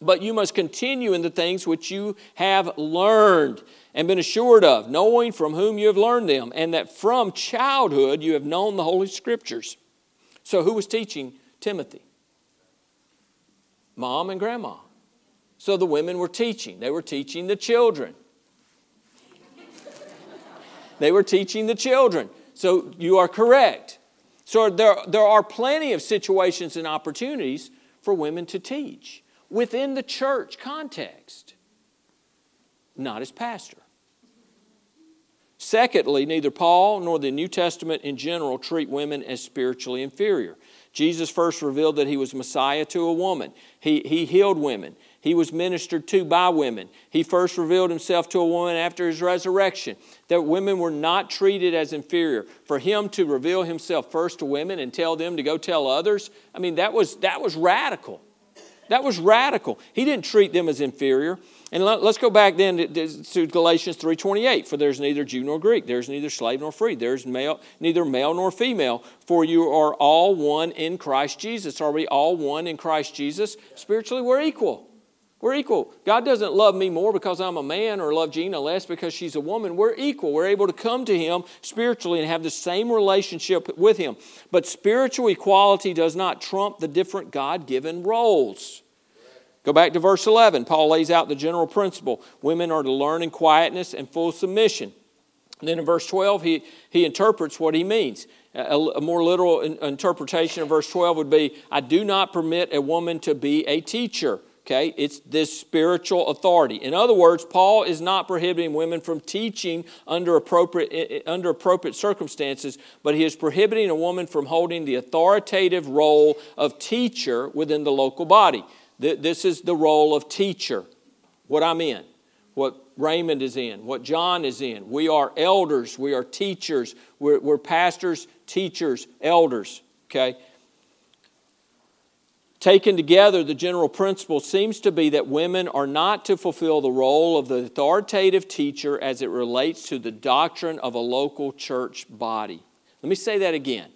but you must continue in the things which you have learned and been assured of, knowing from whom you have learned them, and that from childhood you have known the Holy Scriptures. So, who was teaching Timothy? mom and grandma. So the women were teaching. They were teaching the children. They were teaching the children. So you are correct. So there, there are plenty of situations and opportunities for women to teach within the church context, not as pastor. Secondly, neither Paul nor the New Testament in general treat women as spiritually inferior. Jesus first revealed that he was Messiah to a woman. He, he healed women. He was ministered to by women. He first revealed himself to a woman after his resurrection. That women were not treated as inferior. For him to reveal himself first to women and tell them to go tell others, I mean, that was, that was radical. That was radical. He didn't treat them as inferior. And let, us go back then to, Galatians 3.28. For there's neither Jew nor Greek. There's neither slave nor free. There's male, neither male nor female. For you are all one in Christ Jesus. Are we all one in Christ Jesus? Spiritually, we're equal. We're equal. God doesn't love me more because I'm a man or love Gina less because she's a woman. We're equal. We're able to come to Him spiritually and have the same relationship with Him. But spiritual equality does not trump the different God given roles. Go back to verse 11. Paul lays out the general principle women are to learn in quietness and full submission. And then in verse 12, he, he interprets what he means. A, a more literal in, interpretation of verse 12 would be I do not permit a woman to be a teacher. Okay, it's this spiritual authority. In other words, Paul is not prohibiting women from teaching under appropriate, under appropriate circumstances, but he is prohibiting a woman from holding the authoritative role of teacher within the local body. This is the role of teacher, what I'm in, what Raymond is in, what John is in. We are elders, we are teachers, we're, we're pastors, teachers, elders, okay? Taken together, the general principle seems to be that women are not to fulfill the role of the authoritative teacher as it relates to the doctrine of a local church body. Let me say that again.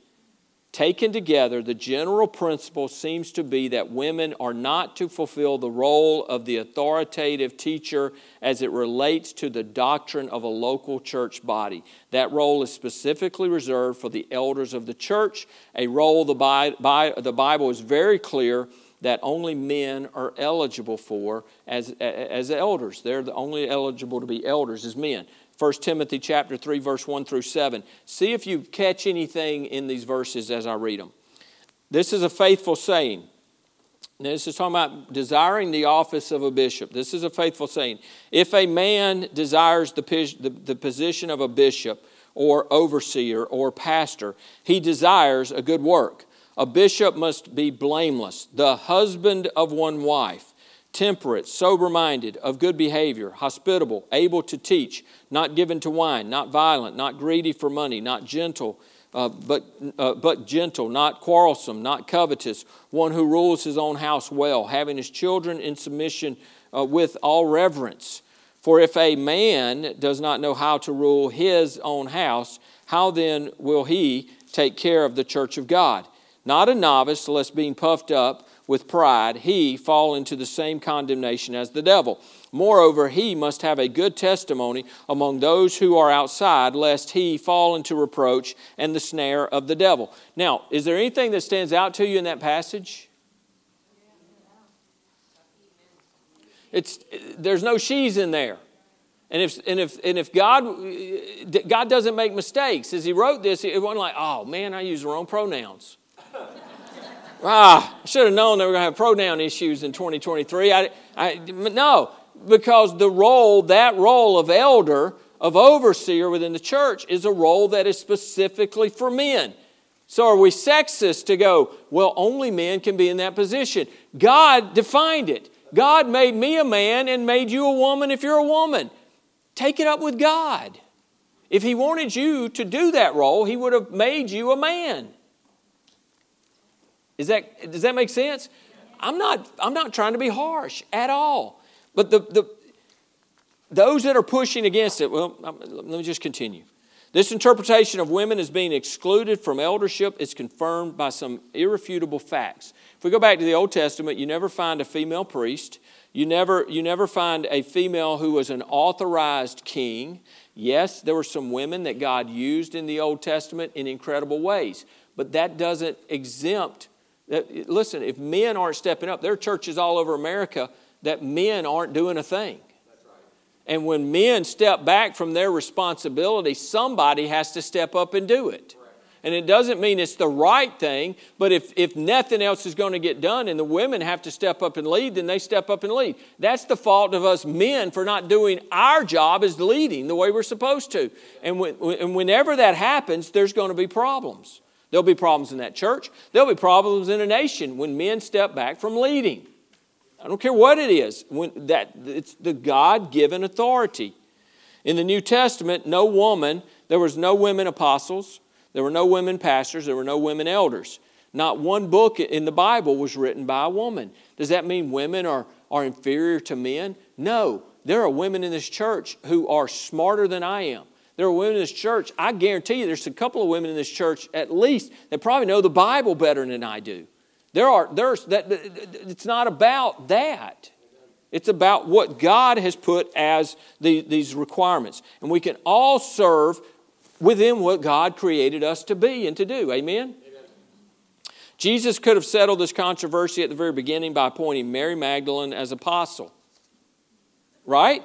Taken together, the general principle seems to be that women are not to fulfill the role of the authoritative teacher as it relates to the doctrine of a local church body. That role is specifically reserved for the elders of the church, a role the, Bible is very clear that only men are eligible for as, as elders. They're the only eligible to be elders as men. 1 Timothy chapter 3 verse 1 through 7. See if you catch anything in these verses as I read them. This is a faithful saying. Now, this is talking about desiring the office of a bishop. This is a faithful saying. If a man desires the, the, the position of a bishop or overseer or pastor, he desires a good work. A bishop must be blameless, the husband of one wife temperate, sober minded, of good behavior, hospitable, able to teach, not given to wine, not violent, not greedy for money, not gentle, uh, but, uh, but gentle, not quarrelsome, not covetous, one who rules his own house well, having his children in submission uh, with all reverence. For if a man does not know how to rule his own house, how then will he take care of the church of God? Not a novice, lest being puffed up, with pride, he fall into the same condemnation as the devil. Moreover, he must have a good testimony among those who are outside, lest he fall into reproach and the snare of the devil. Now, is there anything that stands out to you in that passage? It's, there's no she's in there. And if, and if, and if God, God doesn't make mistakes, as He wrote this, it wasn't like, oh man, I use the wrong pronouns. Ah, I should have known they were going to have pronoun issues in 2023. I, I, no, because the role, that role of elder, of overseer within the church, is a role that is specifically for men. So are we sexist to go, well, only men can be in that position? God defined it. God made me a man and made you a woman if you're a woman. Take it up with God. If He wanted you to do that role, He would have made you a man. Is that, does that make sense? I'm not, I'm not trying to be harsh at all. But the, the, those that are pushing against it, well, let me just continue. This interpretation of women as being excluded from eldership is confirmed by some irrefutable facts. If we go back to the Old Testament, you never find a female priest. You never, you never find a female who was an authorized king. Yes, there were some women that God used in the Old Testament in incredible ways, but that doesn't exempt. Listen, if men aren't stepping up, there are churches all over America that men aren't doing a thing. And when men step back from their responsibility, somebody has to step up and do it. And it doesn't mean it's the right thing, but if, if nothing else is going to get done and the women have to step up and lead, then they step up and lead. That's the fault of us men for not doing our job as leading the way we're supposed to. And, when, and whenever that happens, there's going to be problems. There'll be problems in that church, there'll be problems in a nation when men step back from leading. I don't care what it is. When that, it's the God given authority. In the New Testament, no woman, there was no women apostles, there were no women pastors, there were no women elders. Not one book in the Bible was written by a woman. Does that mean women are, are inferior to men? No. There are women in this church who are smarter than I am. There are women in this church, I guarantee you, there's a couple of women in this church at least that probably know the Bible better than I do. There are, there's, that, it's not about that. It's about what God has put as the, these requirements. And we can all serve within what God created us to be and to do. Amen? Amen? Jesus could have settled this controversy at the very beginning by appointing Mary Magdalene as apostle. Right?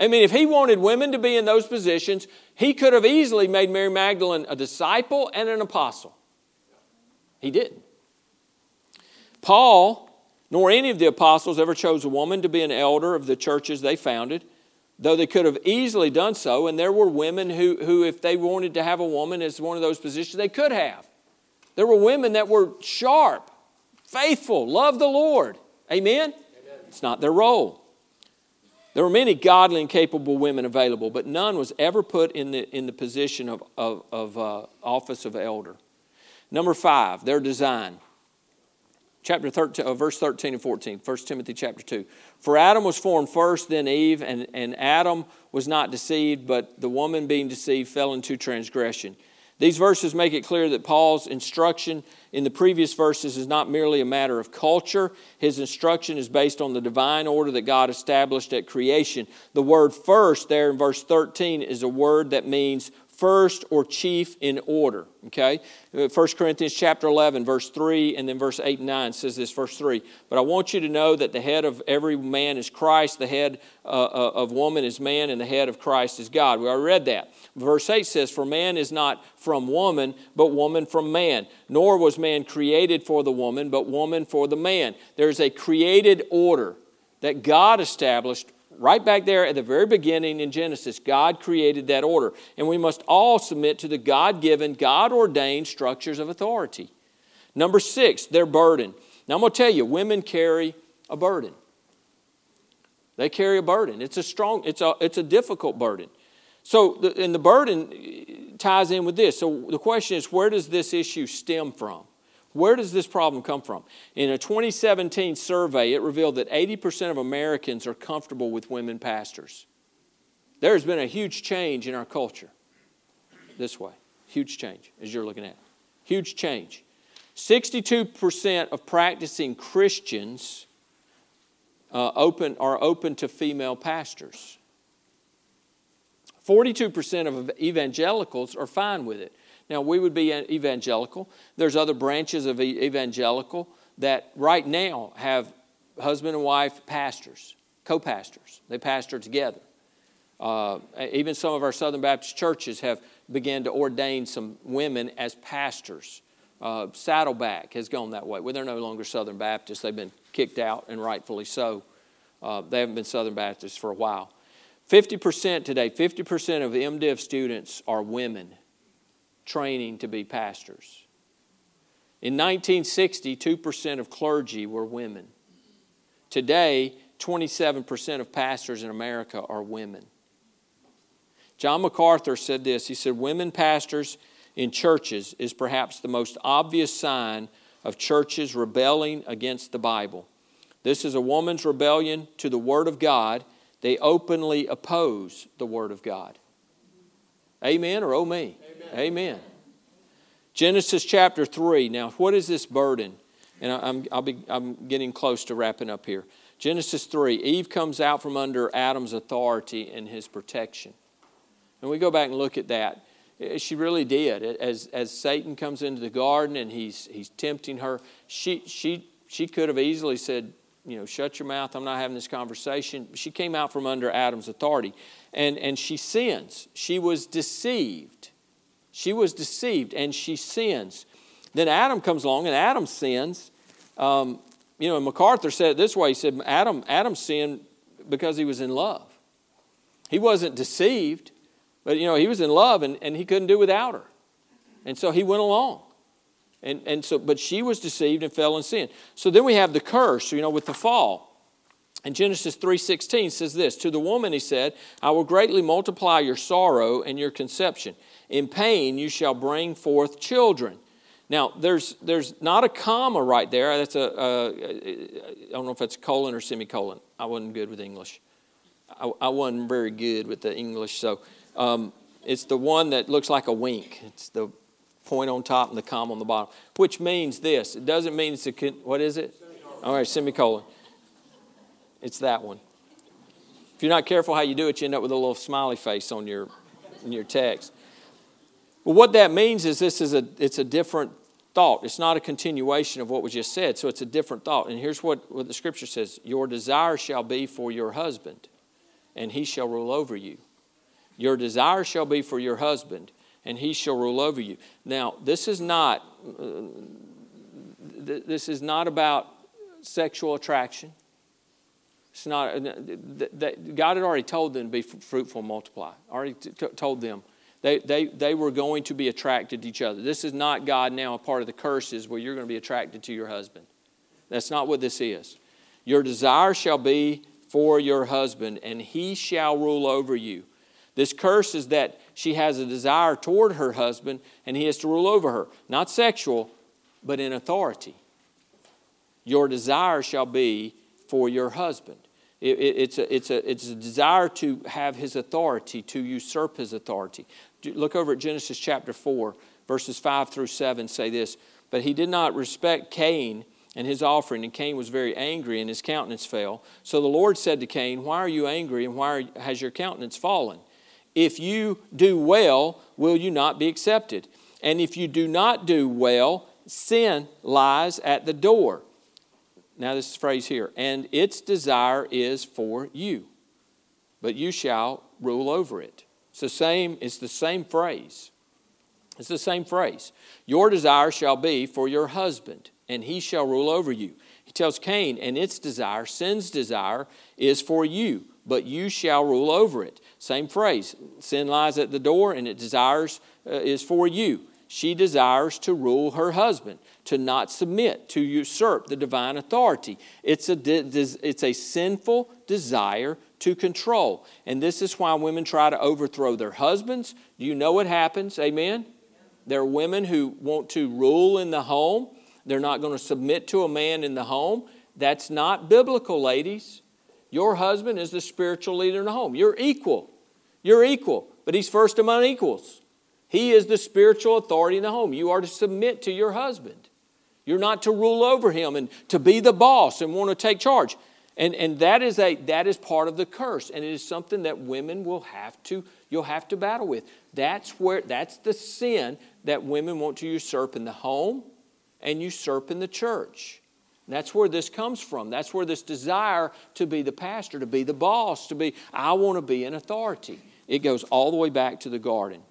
I mean, if he wanted women to be in those positions, he could have easily made Mary Magdalene a disciple and an apostle. He didn't. Paul, nor any of the apostles ever chose a woman to be an elder of the churches they founded, though they could have easily done so. And there were women who, who if they wanted to have a woman as one of those positions, they could have. There were women that were sharp, faithful, loved the Lord. Amen? Amen. It's not their role. There were many godly and capable women available, but none was ever put in the, in the position of, of, of uh, office of elder. Number five, their design chapter 13, uh, verse 13 and 14, 1 Timothy chapter 2. For Adam was formed first, then Eve, and, and Adam was not deceived, but the woman being deceived fell into transgression. These verses make it clear that Paul's instruction in the previous verses is not merely a matter of culture. His instruction is based on the divine order that God established at creation. The word first there in verse 13 is a word that means first or chief in order okay? 1 uh, corinthians chapter 11 verse 3 and then verse 8 and 9 says this verse 3 but i want you to know that the head of every man is christ the head uh, uh of woman is man and the head of christ is god. We already read that. Verse 8 says for man is not from woman but woman from man nor was man created for the woman but woman for the man. There's a created order that god established right back there at the very beginning in Genesis, God created that order. And we must all submit to the God given, God ordained structures of authority. Number six, their burden. Now, I'm going to tell you, women carry a burden. They carry a burden. It's a strong, it's a, it's a difficult burden. So, the, and the burden ties in with this. So, the question is, where does this issue stem from? Where does this problem come from? In a 2017 survey, it revealed that 80% of Americans are comfortable with women pastors. There has been a huge change in our culture this way. Huge change, as you're looking at. Huge change. 62% of practicing Christians uh, open, are open to female pastors. 42% of evangelicals are fine with it. Now, we would be evangelical. There's other branches of evangelical that right now have husband and wife pastors, co pastors. They pastor together. Uh, even some of our Southern Baptist churches have begun to ordain some women as pastors. Uh, Saddleback has gone that way. Well, they're no longer Southern Baptists. They've been kicked out, and rightfully so. Uh, they haven't been Southern Baptists for a while. 50% today, 50% of MDiv students are women training to be pastors. In 1960, 2% of clergy were women. Today, 27% of pastors in America are women. John MacArthur said this He said, Women pastors in churches is perhaps the most obvious sign of churches rebelling against the Bible. This is a woman's rebellion to the Word of God. They openly oppose the Word of God. Amen or oh me? Amen. Genesis chapter 3. Now, what is this burden? And I'm, I'll be, I'm getting close to wrapping up here. Genesis 3 Eve comes out from under Adam's authority and his protection. And we go back and look at that. Eh, she really did. As, as Satan comes into the garden and he's, he's tempting her, she, she, she could have easily said, you know, shut your mouth, I'm not having this conversation. She came out from under Adam's authority and, and she sins. She was deceived. She was deceived and she sins. Then Adam comes along and Adam sins. Um, you know, and MacArthur said it this way he said, Adam, Adam sinned because he was in love. He wasn't deceived, but, you know, he was in love and, and he couldn't do without her. And so he went along. And, and so, but she was deceived and fell in sin. So then we have the curse, you know, with the fall. And Genesis 3:16 says this, to the woman he said, I will greatly multiply your sorrow and your conception. In pain you shall bring forth children. Now, there's, there's not a comma right there. That's a a, I don't know if that's colon or semicolon. I wasn't good with English. I, I wasn't very good with the English. So um, it's the one that looks like a wink. It's the point on top and the comma on the bottom, which means this. It doesn't mean it's a, what is it? All right, semicolon. It's that one. If you're not careful how you do it, you end up with a little smiley face on your, in your text. Well, what that means is this is a, it's a different thought. It's not a continuation of what was just said, so it's a different thought. And here's what, what the scripture says Your desire shall be for your husband, and he shall rule over you. Your desire shall be for your husband, and he shall rule over you. Now, this is not. Uh, this is not about sexual attraction. It's not. Uh, that God had already told them to be fruitful and multiply. Already told them they, they, they were going to be attracted to each other. This is not God now a part of the curses where you're going to be attracted to your husband. That's not what this is. Your desire shall be for your husband, and he shall rule over you. This curse is that she has a desire toward her husband, and he has to rule over her. Not sexual, but in authority. Your desire shall be for your husband. It, it, it's, a, it's, a, it's a desire to have his authority, to usurp his authority. Look over at Genesis chapter 4, verses 5 through 7 say this But he did not respect Cain and his offering, and Cain was very angry, and his countenance fell. So the Lord said to Cain, Why are you angry, and why has your countenance fallen? If you do well, will you not be accepted? And if you do not do well, sin lies at the door. Now, this phrase here, and its desire is for you, but you shall rule over it. It's the same, it's the same phrase. It's the same phrase. Your desire shall be for your husband, and he shall rule over you. He tells Cain, and its desire, sin's desire, is for you, but you shall rule over it. Same phrase. Sin lies at the door, and it desires uh, is for you. She desires to rule her husband, to not submit, to usurp the divine authority. It's a, it's a sinful desire to control. And this is why women try to overthrow their husbands. Do you know what happens? Amen? There are women who want to rule in the home. They're not going to submit to a man in the home. That's not biblical, ladies. Your husband is the spiritual leader in the home. You're equal. You're equal, but he's first among equals. He is the spiritual authority in the home. You are to submit to your husband. You're not to rule over him and to be the boss and want to take charge. And, and that, is a, that is part of the curse, and it is something that women will have to, you'll have to battle with. That's where, that's the sin that women want to usurp in the home and usurp in the church. And that's where this comes from. That's where this desire to be the pastor, to be the boss, to be, I want to be an authority. It goes all the way back to the garden.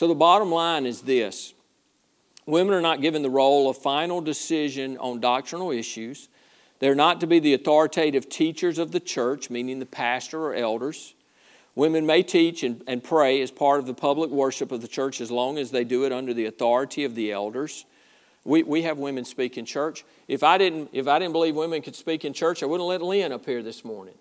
So the bottom line is this women are not given the role of final decision on doctrinal issues. They're not to be the authoritative teachers of the church, meaning the pastor or elders. Women may teach and, and pray as part of the public worship of the church as long as they do it under the authority of the elders. We, we have women speak in church. If I, didn't, if I didn't believe women could speak in church, I wouldn't let Lynn up here this morning.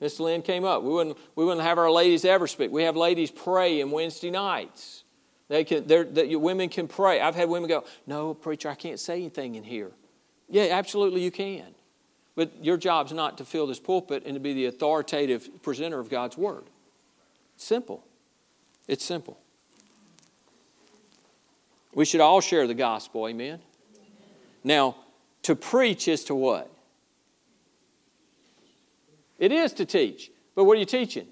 Miss Lynn came up. We wouldn't, we wouldn't have our ladies ever speak. We have ladies pray in Wednesday nights. They can, they're, that women can pray. I've had women go, No, preacher, I can't say anything in here. Yeah, absolutely, you can. But your job's not to fill this pulpit and to be the authoritative presenter of God's Word. It's simple. It's simple. We should all share the gospel, amen? Now, to preach is to what? It is to teach. But what are you teaching?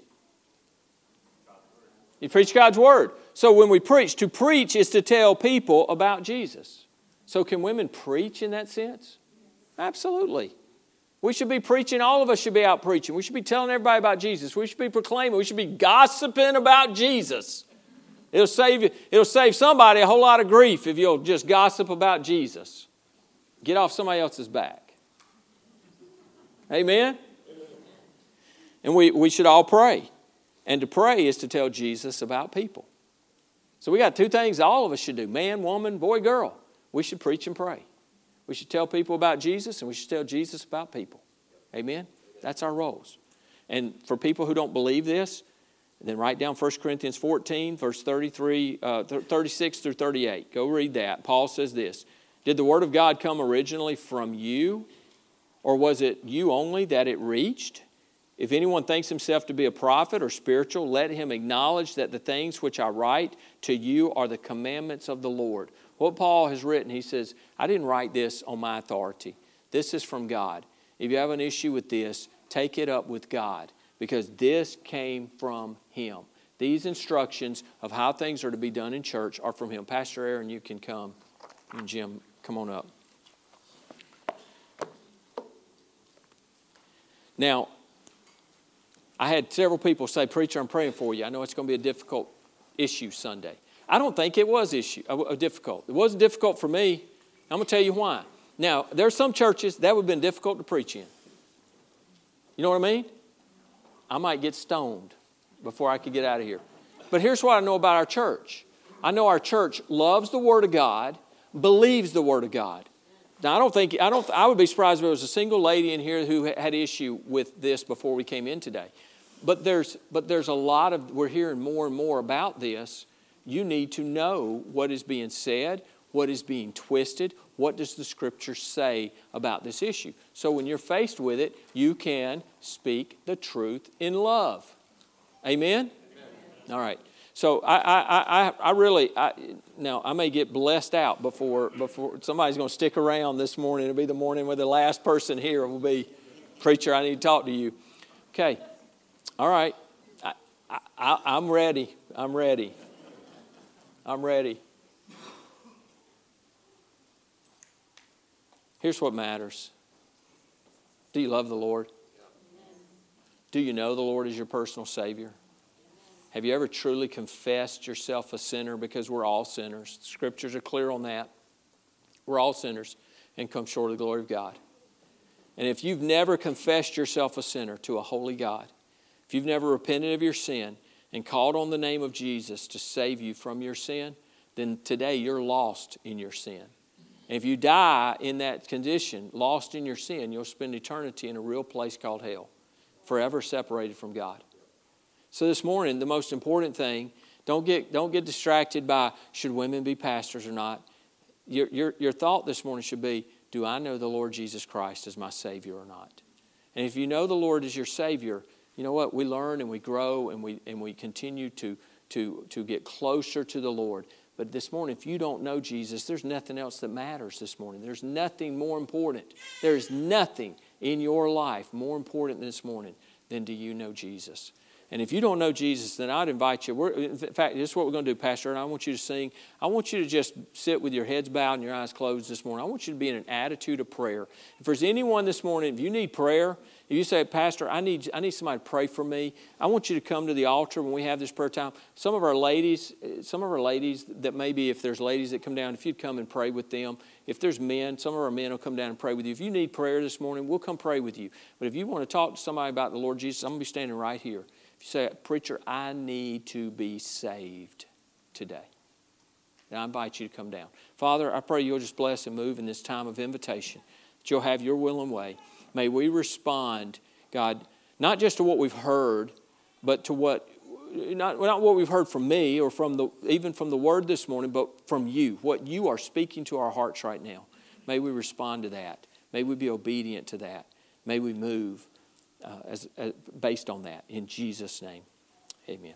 You preach God's Word. So when we preach, to preach is to tell people about Jesus. So can women preach in that sense? Absolutely. We should be preaching, all of us should be out preaching. We should be telling everybody about Jesus. We should be proclaiming, we should be gossiping about Jesus. It'll save, you, it'll save somebody a whole lot of grief if you'll just gossip about Jesus. Get off somebody else's back. Amen? And we, we should all pray. And to pray is to tell Jesus about people. So we got two things all of us should do man, woman, boy, girl. We should preach and pray. We should tell people about Jesus, and we should tell Jesus about people. Amen? That's our roles. And for people who don't believe this, then write down 1 Corinthians 14, verse 33, uh, 36 through 38. Go read that. Paul says this Did the Word of God come originally from you, or was it you only that it reached? If anyone thinks himself to be a prophet or spiritual, let him acknowledge that the things which I write to you are the commandments of the Lord. What Paul has written, he says, I didn't write this on my authority. This is from God. If you have an issue with this, take it up with God because this came from Him. These instructions of how things are to be done in church are from Him. Pastor Aaron, you can come. And Jim, come on up. Now, I had several people say, Preacher, I'm praying for you. I know it's going to be a difficult issue Sunday. I don't think it was issue, uh, difficult. It wasn't difficult for me. I'm going to tell you why. Now, there are some churches that would have been difficult to preach in. You know what I mean? I might get stoned before I could get out of here. But here's what I know about our church I know our church loves the Word of God, believes the Word of God. Now, I don't think, I, don't, I would be surprised if there was a single lady in here who had issue with this before we came in today. But there's, but there's a lot of, we're hearing more and more about this you need to know what is being said, what is being twisted, what does the scripture say about this issue. So when you're faced with it, you can speak the truth in love. Amen? Amen. All right. So I, I, I, I really I, now I may get blessed out before before somebody's going to stick around this morning. It'll be the morning where the last person here will be, preacher. I need to talk to you. Okay. All right. I, I, I'm ready. I'm ready. I'm ready. Here's what matters Do you love the Lord? Do you know the Lord is your personal Savior? Have you ever truly confessed yourself a sinner? Because we're all sinners. The scriptures are clear on that. We're all sinners and come short of the glory of God. And if you've never confessed yourself a sinner to a holy God, if you've never repented of your sin, and called on the name of Jesus to save you from your sin, then today you're lost in your sin. And if you die in that condition, lost in your sin, you'll spend eternity in a real place called hell, forever separated from God. So this morning, the most important thing, don't get, don't get distracted by should women be pastors or not. Your, your, your thought this morning should be, do I know the Lord Jesus Christ as my Savior or not? And if you know the Lord as your Savior, you know what? We learn and we grow and we, and we continue to, to, to get closer to the Lord. But this morning, if you don't know Jesus, there's nothing else that matters this morning. There's nothing more important. There's nothing in your life more important this morning than do you know Jesus. And if you don't know Jesus, then I'd invite you. in fact, this is what we're going to do, Pastor, and I want you to sing. I want you to just sit with your heads bowed and your eyes closed this morning. I want you to be in an attitude of prayer. If there's anyone this morning, if you need prayer, if you say, Pastor, I need, I need somebody to pray for me, I want you to come to the altar when we have this prayer time. Some of our ladies, some of our ladies that maybe if there's ladies that come down, if you'd come and pray with them. If there's men, some of our men will come down and pray with you. If you need prayer this morning, we'll come pray with you. But if you want to talk to somebody about the Lord Jesus, I'm going to be standing right here. You say, Preacher, I need to be saved today. And I invite you to come down. Father, I pray you'll just bless and move in this time of invitation, that you'll have your will and way. May we respond, God, not just to what we've heard, but to what not, not what we've heard from me or from the even from the word this morning, but from you, what you are speaking to our hearts right now. May we respond to that. May we be obedient to that. May we move uh, as, as, based on that. In Jesus' name, amen.